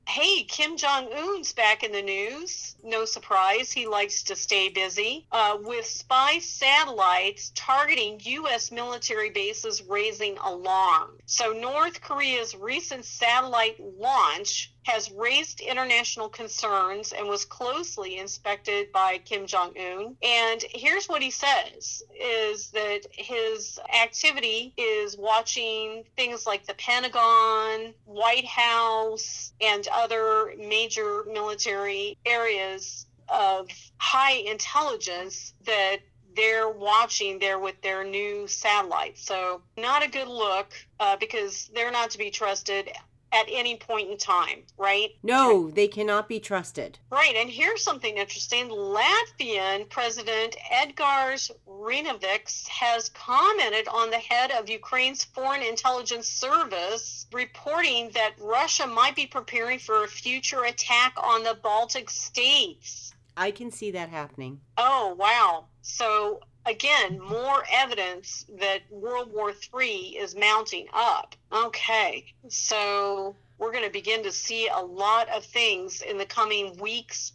hey, Kim Jong Un's back in the news. No surprise, he likes to stay busy. Uh, with spy satellites targeting U.S. military bases raising alarm. So, North Korea's recent satellite launch has raised international concerns and was closely inspected by Kim Jong Un. And here's what he says is that his activity is watching things like the Pentagon, White House, and other major military areas of high intelligence that they're watching there with their new satellites. So, not a good look uh, because they're not to be trusted at any point in time, right? No, they cannot be trusted. Right. And here's something interesting Latvian President Edgars Rinkēvičs has commented on the head of Ukraine's Foreign Intelligence Service, reporting that Russia might be preparing for a future attack on the Baltic states. I can see that happening. Oh, wow. So again, more evidence that World War III is mounting up. Okay, so we're going to begin to see a lot of things in the coming weeks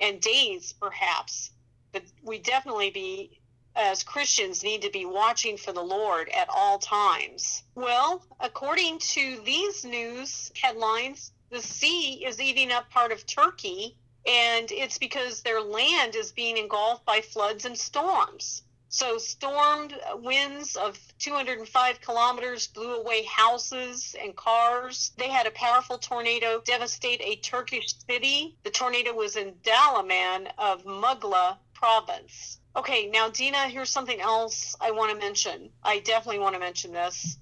and days, perhaps. But we definitely be, as Christians, need to be watching for the Lord at all times. Well, according to these news headlines, the sea is eating up part of Turkey, and it's because their land is being engulfed by floods and storms. So, stormed winds of 205 kilometers blew away houses and cars. They had a powerful tornado devastate a Turkish city. The tornado was in Dalaman of Mugla province. Okay, now, Dina, here's something else I want to mention. I definitely want to mention this.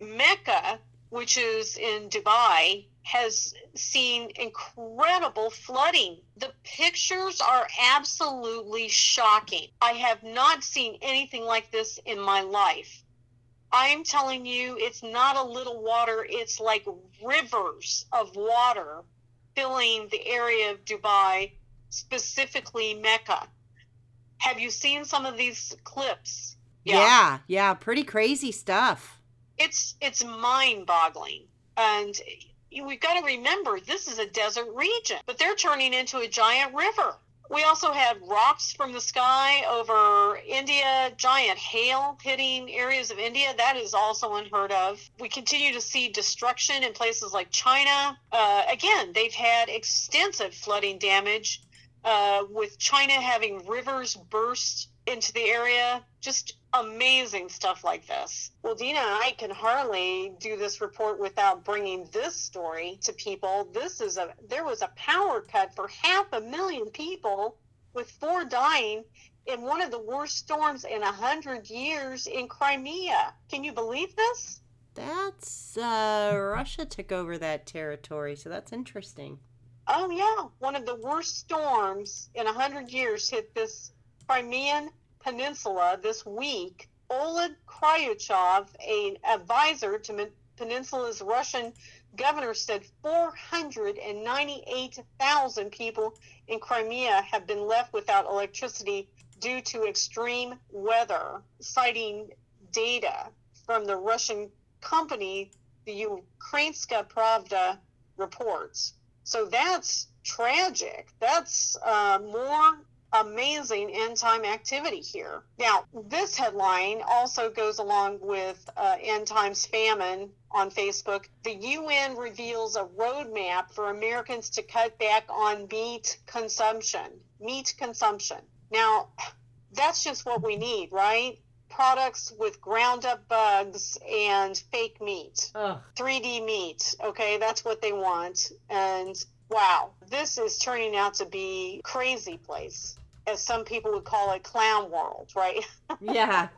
Mecca, which is in Dubai, has seen incredible flooding. The pictures are absolutely shocking. I have not seen anything like this in my life. I'm telling you, it's not a little water, it's like rivers of water filling the area of Dubai, specifically Mecca. Have you seen some of these clips? Yeah, yeah, yeah pretty crazy stuff. It's it's mind-boggling. And we've got to remember this is a desert region, but they're turning into a giant river. We also had rocks from the sky over India, giant hail hitting areas of India. That is also unheard of. We continue to see destruction in places like China. Uh, again, they've had extensive flooding damage, uh, with China having rivers burst into the area. Just amazing stuff like this. Well, Dina and I can hardly do this report without bringing this story to people. This is a there was a power cut for half a million people, with four dying in one of the worst storms in a hundred years in Crimea. Can you believe this? That's uh, Russia took over that territory, so that's interesting. Oh yeah, one of the worst storms in a hundred years hit this Crimean Peninsula this week. Oleg Kryuchkov, an advisor to Peninsula's Russian governor, said 498,000 people in Crimea have been left without electricity due to extreme weather, citing data from the Russian company, the Ukrainska Pravda reports. So that's tragic. That's uh, more amazing end time activity here. Now, this headline also goes along with uh, end times famine on Facebook. The UN reveals a roadmap for Americans to cut back on meat consumption. Meat consumption. Now, that's just what we need, right? Products with ground up bugs and fake meat, Ugh. 3D meat. Okay, that's what they want. And wow, this is turning out to be crazy place, as some people would call it, clown world, right? Yeah.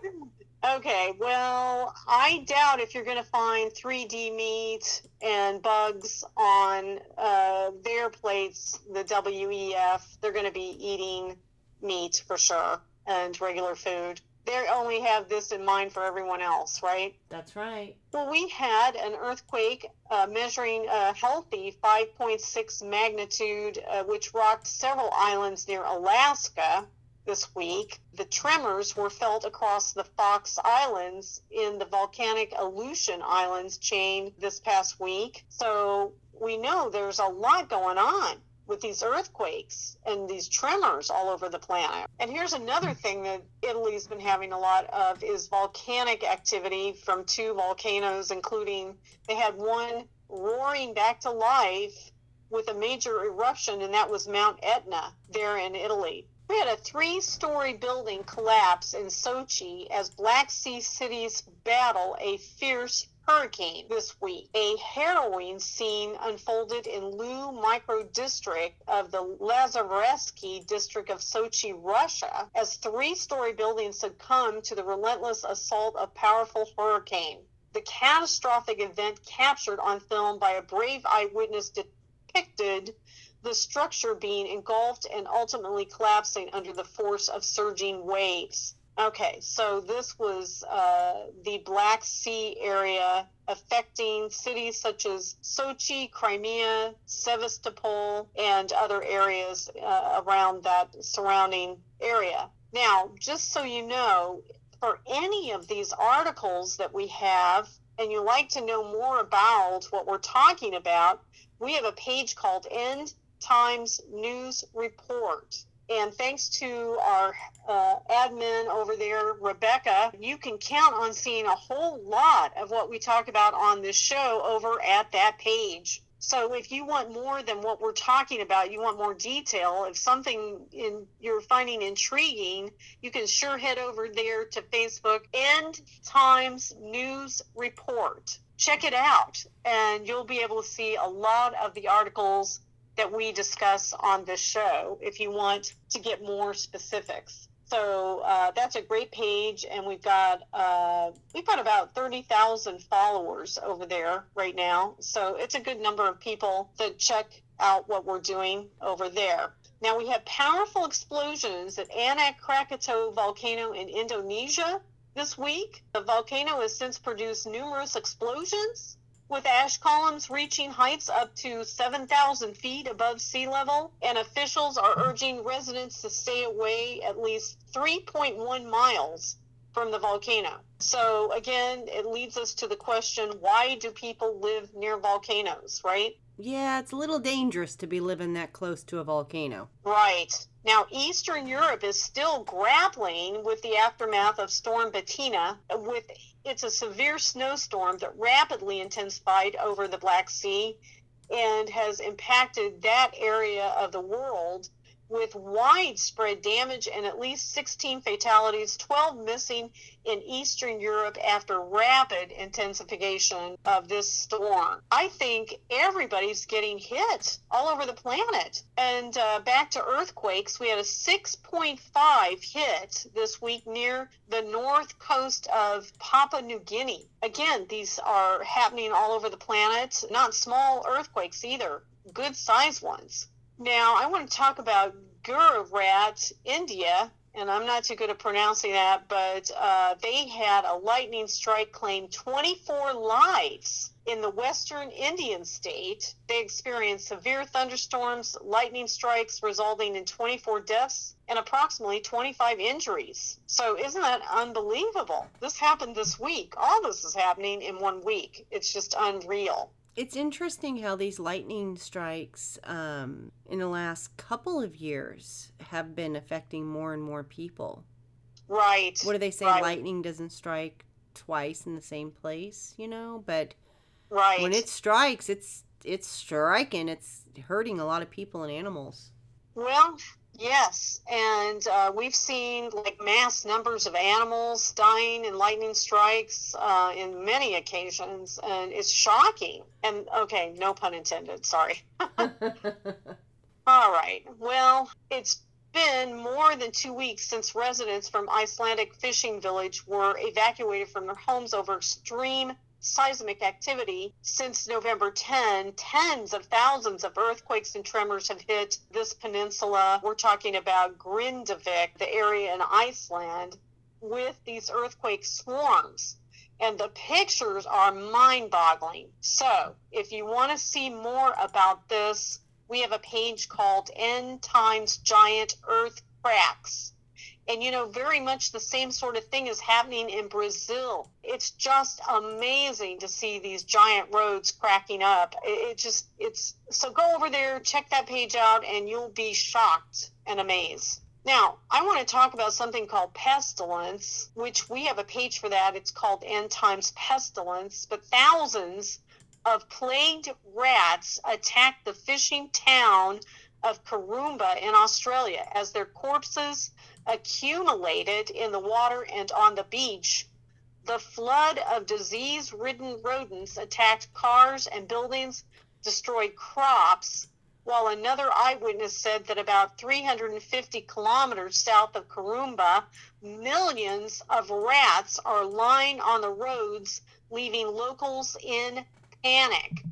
okay, well, I doubt if you're going to find 3D meat and bugs on uh, their plates, the WEF. They're going to be eating meat for sure and regular food they only have this in mind for everyone else, right? That's right. Well, we had an earthquake uh, measuring a healthy 5.6 magnitude, uh, which rocked several islands near Alaska this week. The tremors were felt across the Fox Islands in the volcanic Aleutian Islands chain this past week. So we know there's a lot going on with these earthquakes and these tremors all over the planet. And here's another mm. thing that Italy's been having a lot of is volcanic activity from two volcanoes, including they had one roaring back to life with a major eruption, and that was Mount Etna there in Italy. We had a three story building collapse in Sochi as Black Sea cities battle a fierce hurricane this week. A harrowing scene unfolded in Loo micro district of the Lazarevsky district of Sochi, Russia, as three story buildings succumbed to the relentless assault of powerful hurricane. The catastrophic event captured on film by a brave eyewitness depicted the structure being engulfed and ultimately collapsing under the force of surging waves. Okay, so this was uh, the Black Sea area affecting cities such as Sochi, Crimea, Sevastopol, and other areas uh, around that surrounding area. Now, just so you know, for any of these articles that we have, and you like to know more about what we're talking about, we have a page called End Times News Report. And thanks to our uh, admin over there, Rebecca, you can count on seeing a whole lot of what we talk about on this show over at that page. So if you want more than what we're talking about, you want more detail, if something in you're finding intriguing, you can sure head over there to Facebook End Times News Report. Check it out and you'll be able to see a lot of the articles that we discuss on this show if you want to get more specifics. So uh, that's a great page, and we've got uh, we've got about thirty thousand followers over there right now. So it's a good number of people that check out what we're doing over there. Now we have powerful explosions at Anak Krakatoa volcano in Indonesia this week. The volcano has since produced numerous explosions with ash columns reaching heights up to 7,000 feet above sea level, and officials are urging residents to stay away at least 3.1 miles from the volcano. So, again, it leads us to the question why do people live near volcanoes, right? Yeah, it's a little dangerous to be living that close to a volcano. Right. Now, Eastern Europe is still grappling with the aftermath of Storm Bettina. With it's a severe snowstorm that rapidly intensified over the Black Sea and has impacted that area of the world. With widespread damage and at least 16 fatalities, 12 missing in Eastern Europe after rapid intensification of this storm. I think everybody's getting hit all over the planet. And uh, back to earthquakes, we had a 6.5 hit this week near the north coast of Papua New Guinea. Again, these are happening all over the planet, not small earthquakes either, good sized ones. Now, I want to talk about Gujarat, India, and I'm not too good at pronouncing that, but uh, they had a lightning strike claim 24 lives in the western Indian state. They experienced severe thunderstorms, lightning strikes, resulting in 24 deaths and approximately 25 injuries. So, isn't that unbelievable? This happened this week. All this is happening in one week. It's just unreal it's interesting how these lightning strikes um, in the last couple of years have been affecting more and more people. Right. What do they say? Right. Lightning doesn't strike twice in the same place, you know. But right. when it strikes, it's it's striking. It's hurting a lot of people and animals. Well, Yes, and uh, we've seen like mass numbers of animals dying in lightning strikes uh, in many occasions, and it's shocking. And okay, no pun intended. Sorry. All right. Well, it's been more than two weeks since residents from Icelandic fishing village were evacuated from their homes over extreme seismic activity since November 10. Tens of thousands of earthquakes and tremors have hit this peninsula. We're talking about Grindavik, the area in Iceland, with these earthquake swarms. And the pictures are mind boggling. So, if you want to see more about this, we have a page called End Times Giant Earth Cracks and you know, very much the same sort of thing is happening in Brazil. It's just amazing to see these giant roads cracking up. It, it just, it's so go over there, check that page out, and you'll be shocked and amazed. Now, I want to talk about something called pestilence, which we have a page for that. It's called End Times Pestilence, but thousands of plagued rats attacked the fishing town of Karumba in Australia as their corpses accumulated in the water and on the beach. The flood of disease ridden rodents attacked cars and buildings, destroyed crops, while another eyewitness said that about 350 kilometers south of Karumba, millions of rats are lying on the roads, leaving locals in panic.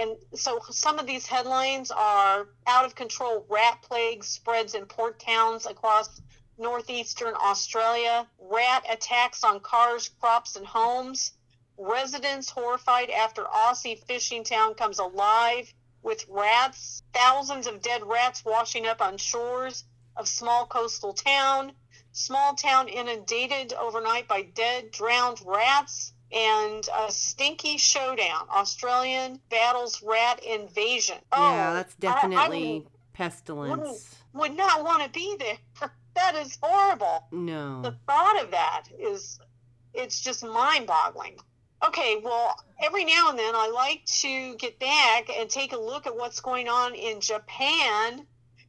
And so some of these headlines are out of control rat plague spreads in port towns across northeastern Australia, rat attacks on cars, crops, and homes, residents horrified after Aussie fishing town comes alive with rats, thousands of dead rats washing up on shores of small coastal town, small town inundated overnight by dead, drowned rats, and a stinky showdown. Australian battles rat invasion. Yeah, oh, that's definitely I, I pestilence. Would not want to be there. that is horrible. No. The thought of that is, it's just mind boggling. Okay, well, every now and then I like to get back and take a look at what's going on in Japan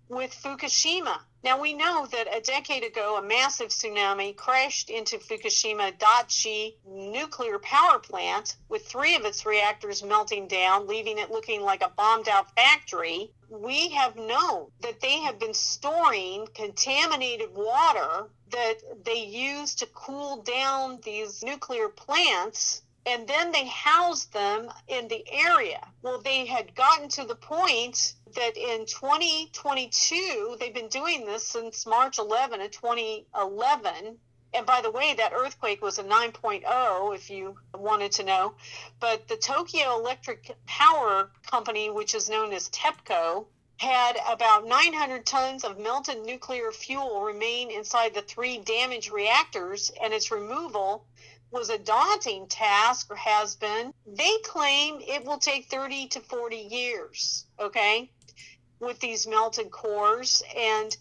with Fukushima. Now, we know that a decade ago, a massive tsunami crashed into Fukushima Daiichi nuclear power plant with three of its reactors melting down, leaving it looking like a bombed out factory. We have known that they have been storing contaminated water that they use to cool down these nuclear plants and then they housed them in the area. Well, they had gotten to the point that in 2022, they've been doing this since March 11 of 2011. And by the way, that earthquake was a 9.0, if you wanted to know. But the Tokyo Electric Power Company, which is known as TEPCO, had about 900 tons of melted nuclear fuel remain inside the three damaged reactors, and its removal was a daunting task or has been. They claim it will take 30 to 40 years, okay, with these melted cores. And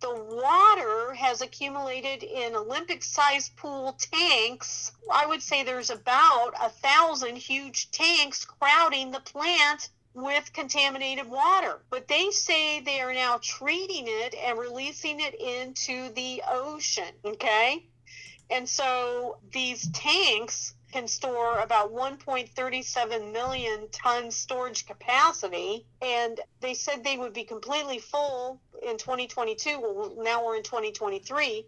the water has accumulated in Olympic sized pool tanks. I would say there's about a thousand huge tanks crowding the plant with contaminated water. But they say they are now treating it and releasing it into the ocean. Okay. And so these tanks can store about 1.37 million ton storage capacity. And they said they would be completely full in 2022. Well, now we're in 2023.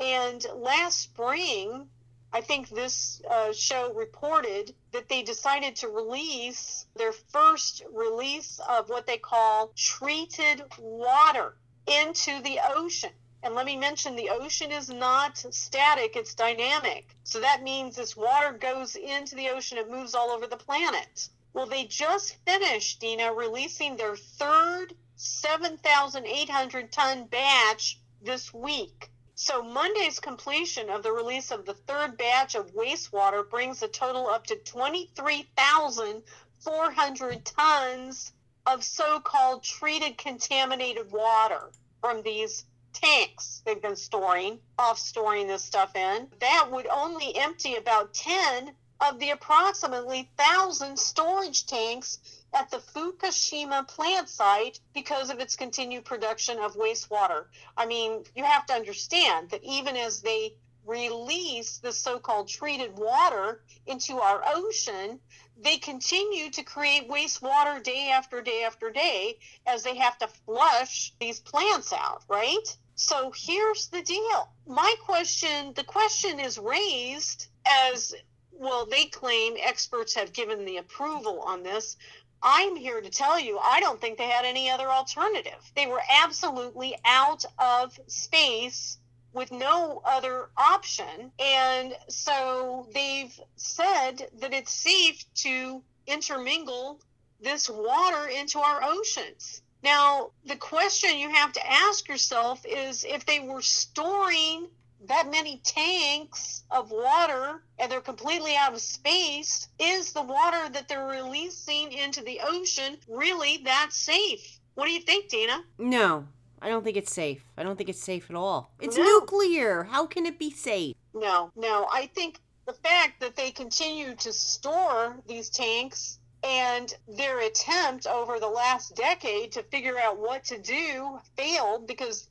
And last spring, I think this uh, show reported that they decided to release their first release of what they call treated water into the ocean. And let me mention the ocean is not static, it's dynamic. So that means this water goes into the ocean, it moves all over the planet. Well, they just finished, Dina, releasing their third 7,800 ton batch this week. So Monday's completion of the release of the third batch of wastewater brings the total up to 23,400 tons of so-called treated contaminated water from these tanks they've been storing, off storing this stuff in. That would only empty about 10 of the approximately 1,000 storage tanks at the Fukushima plant site because of its continued production of wastewater. I mean, you have to understand that even as they release the so called treated water into our ocean, they continue to create wastewater day after day after day as they have to flush these plants out, right? So here's the deal. My question the question is raised as well, they claim experts have given the approval on this. I'm here to tell you, I don't think they had any other alternative. They were absolutely out of space with no other option. And so they've said that it's safe to intermingle this water into our oceans. Now, the question you have to ask yourself is if they were storing that many tanks of water and they're completely out of space, is the water that they're releasing into the ocean really that safe? What do you think, Dina? No, I don't think it's safe. I don't think it's safe at all. It's No. nuclear. How can it be safe? No, no. I think the fact that they continue to store these tanks and their attempt over the last decade to figure out what to do failed because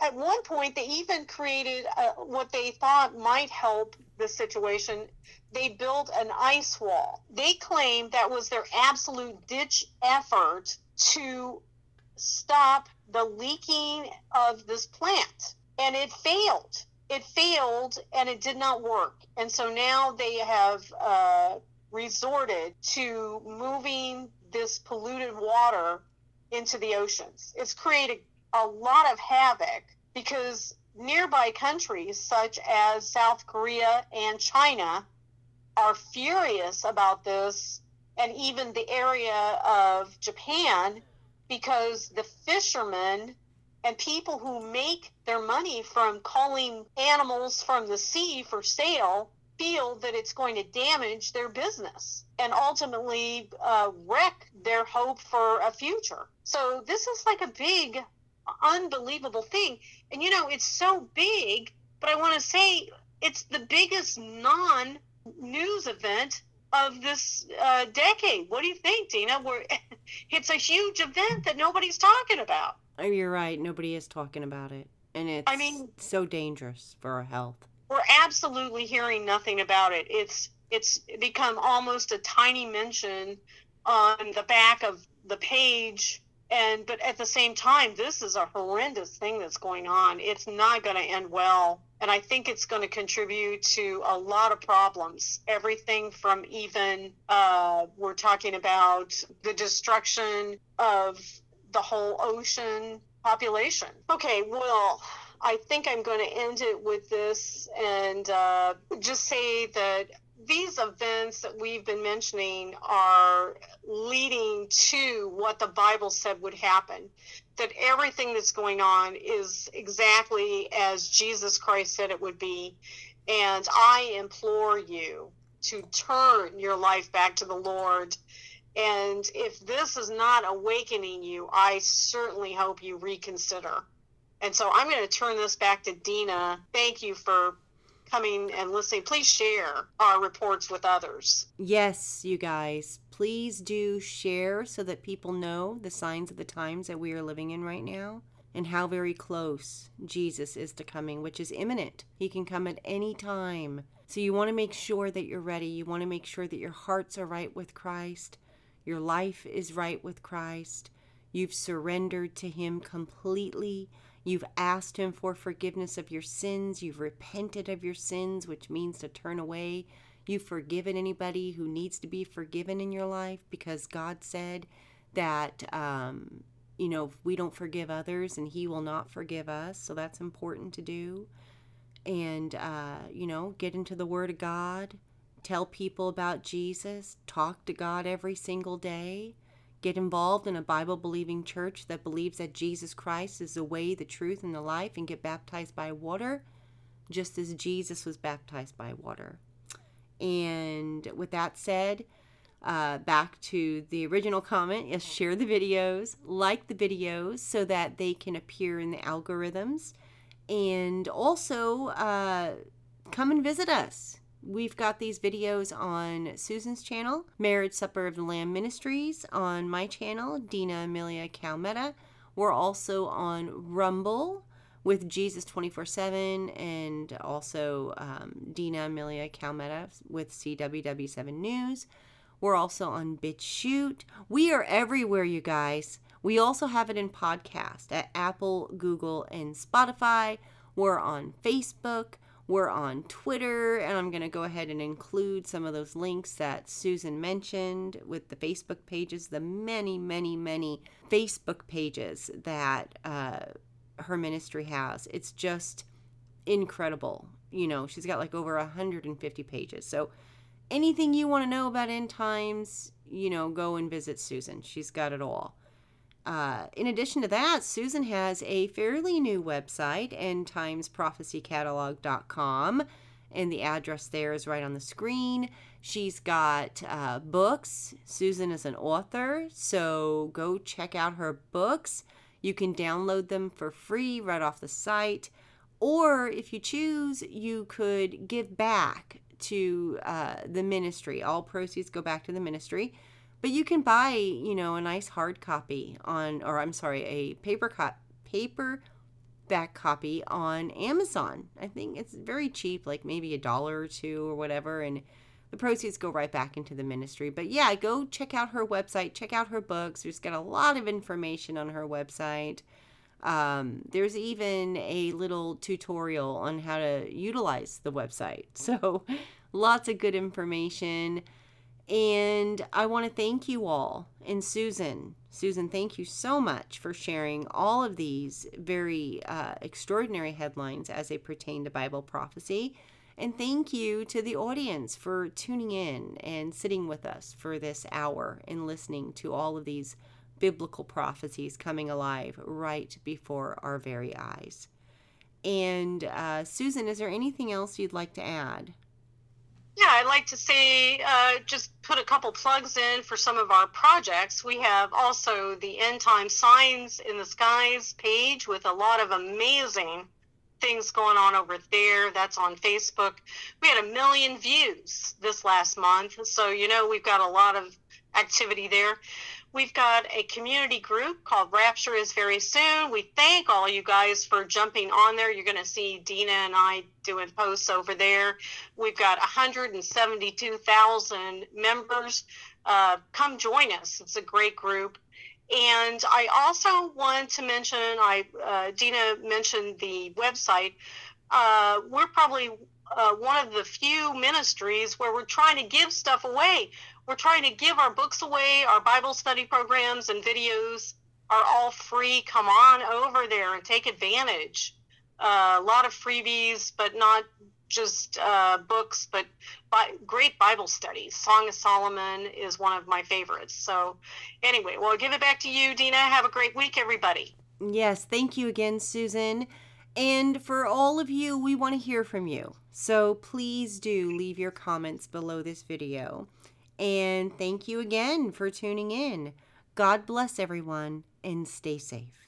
at one point they even created uh what they thought might help the situation. They built an ice wall. They claimed that was their absolute ditch effort to stop the leaking of this plant. And it failed. It failed and it did not work. And so now they have uh, resorted to moving this polluted water into the oceans. It's created a lot of havoc because nearby countries such as South Korea and China are furious about this, and even the area of Japan, because the fishermen and people who make their money from calling animals from the sea for sale feel that it's going to damage their business and ultimately uh, wreck their hope for a future. So, this is like a big, unbelievable thing. And you know, it's so big, but I want to say it's the biggest non news event of this uh, decade. What do you think, Dina? We're, it's a huge event that nobody's talking about. Oh, you're right. Nobody is talking about it. And it's I mean- so dangerous for our health. We're absolutely hearing nothing about it. It's it's become almost a tiny mention on the back of the page. And but at the same time this is a horrendous thing that's going on. It's not going to end well. And i think it's going to contribute to a lot of problems. Everything from even uh, we're talking about the destruction of the whole ocean population. Okay well I think I'm going to end it with this and uh, just say that these events that we've been mentioning are leading to what the Bible said would happen. That everything that's going on is exactly as Jesus Christ said it would be. And I implore you to turn your life back to the Lord. And if this is not awakening you, I certainly hope you reconsider. And so I'm going to turn this back to Dina. Thank you for coming and listening, please share our reports with others. Yes, you guys, please do share so that people know the signs of the times that we are living in right now and how very close Jesus is to coming, which is imminent. He can come at any time. So you want to make sure that you're ready. You want to make sure that your hearts are right with Christ, your life is right with Christ. You've surrendered to Him completely. You've asked Him for forgiveness of your sins. You've repented of your sins, which means to turn away. You've forgiven anybody who needs to be forgiven in your life because God said that um, you know, we don't forgive others and He will not forgive us. So that's important to do. And, uh, you know, get into the Word of God, tell people about Jesus, talk to God every single day, get involved in a Bible believing church that believes that Jesus Christ is the way, the truth, and the life, and get baptized by water, just as Jesus was baptized by water. And with that said, uh, back to the original comment is share the videos, like the videos so that they can appear in the algorithms, and also uh, come and visit us. We've got these videos on Susan's channel, Marriage Supper of the Lamb Ministries, on my channel, Dina Amelia Kalmeta. We're also on Rumble with Jesus 24 7 and also um, Dina Amelia Kalmeta with CWW7 News. We're also on BitChute. We are everywhere, you guys. We also have it in podcast at Apple, Google, and Spotify. We're on Facebook. We're on Twitter, and I'm going to go ahead and include some of those links that Susan mentioned with the Facebook pages, the many, many, many Facebook pages that uh, her ministry has. It's just incredible. You know, she's got like over 150 pages. So anything you want to know about end times, you know, go and visit Susan. She's got it all. Uh, in addition to that, Susan has a fairly new website, endtimesprophecycatalog.com, and the address there is right on the screen. She's got uh, books. Susan is an author, so go check out her books. You can download them for free right off the site. Or if you choose, you could give back to uh, the ministry. All proceeds go back to the ministry. But you can buy, you know, a nice hard copy on, or I'm sorry, a paper co- paper back copy on Amazon. I think it's very cheap, like maybe a dollar or two or whatever, and the proceeds go right back into the ministry. But yeah, go check out her website, check out her books. There's got a lot of information on her website. Um, there's even a little tutorial on how to utilize the website. So lots of good information. And I want to thank you all. And Susan, Susan, thank you so much for sharing all of these very uh, extraordinary headlines as they pertain to Bible prophecy. And thank you to the audience for tuning in and sitting with us for this hour and listening to all of these biblical prophecies coming alive right before our very eyes. And uh, Susan, is there anything else you'd like to add? Yeah, I'd like to say uh, just put a couple plugs in for some of our projects. We have also the End Time Signs in the Skies page with a lot of amazing things going on over there. That's on Facebook. We had a million views this last month. So, you know, we've got a lot of activity there. We've got a community group called Rapture is Very Soon. We thank all you guys for jumping on there. You're going to see Dina and I doing posts over there. We've got 172,000 members. Uh, come join us. It's a great group. And I also want to mention, I uh, Dina mentioned the website. Uh, we're probably uh, one of the few ministries where we're trying to give stuff away. We're trying to give our books away, our Bible study programs and videos are all free. Come on over there and take advantage. Uh, a lot of freebies, but not just uh, books, but bi- great Bible studies. Song of Solomon is one of my favorites. So, anyway, well, I'll give it back to you, Dina. Have a great week, everybody. Yes, thank you again, Susan. And for all of you, we want to hear from you. So please do leave your comments below this video. And thank you again for tuning in. God bless everyone and stay safe.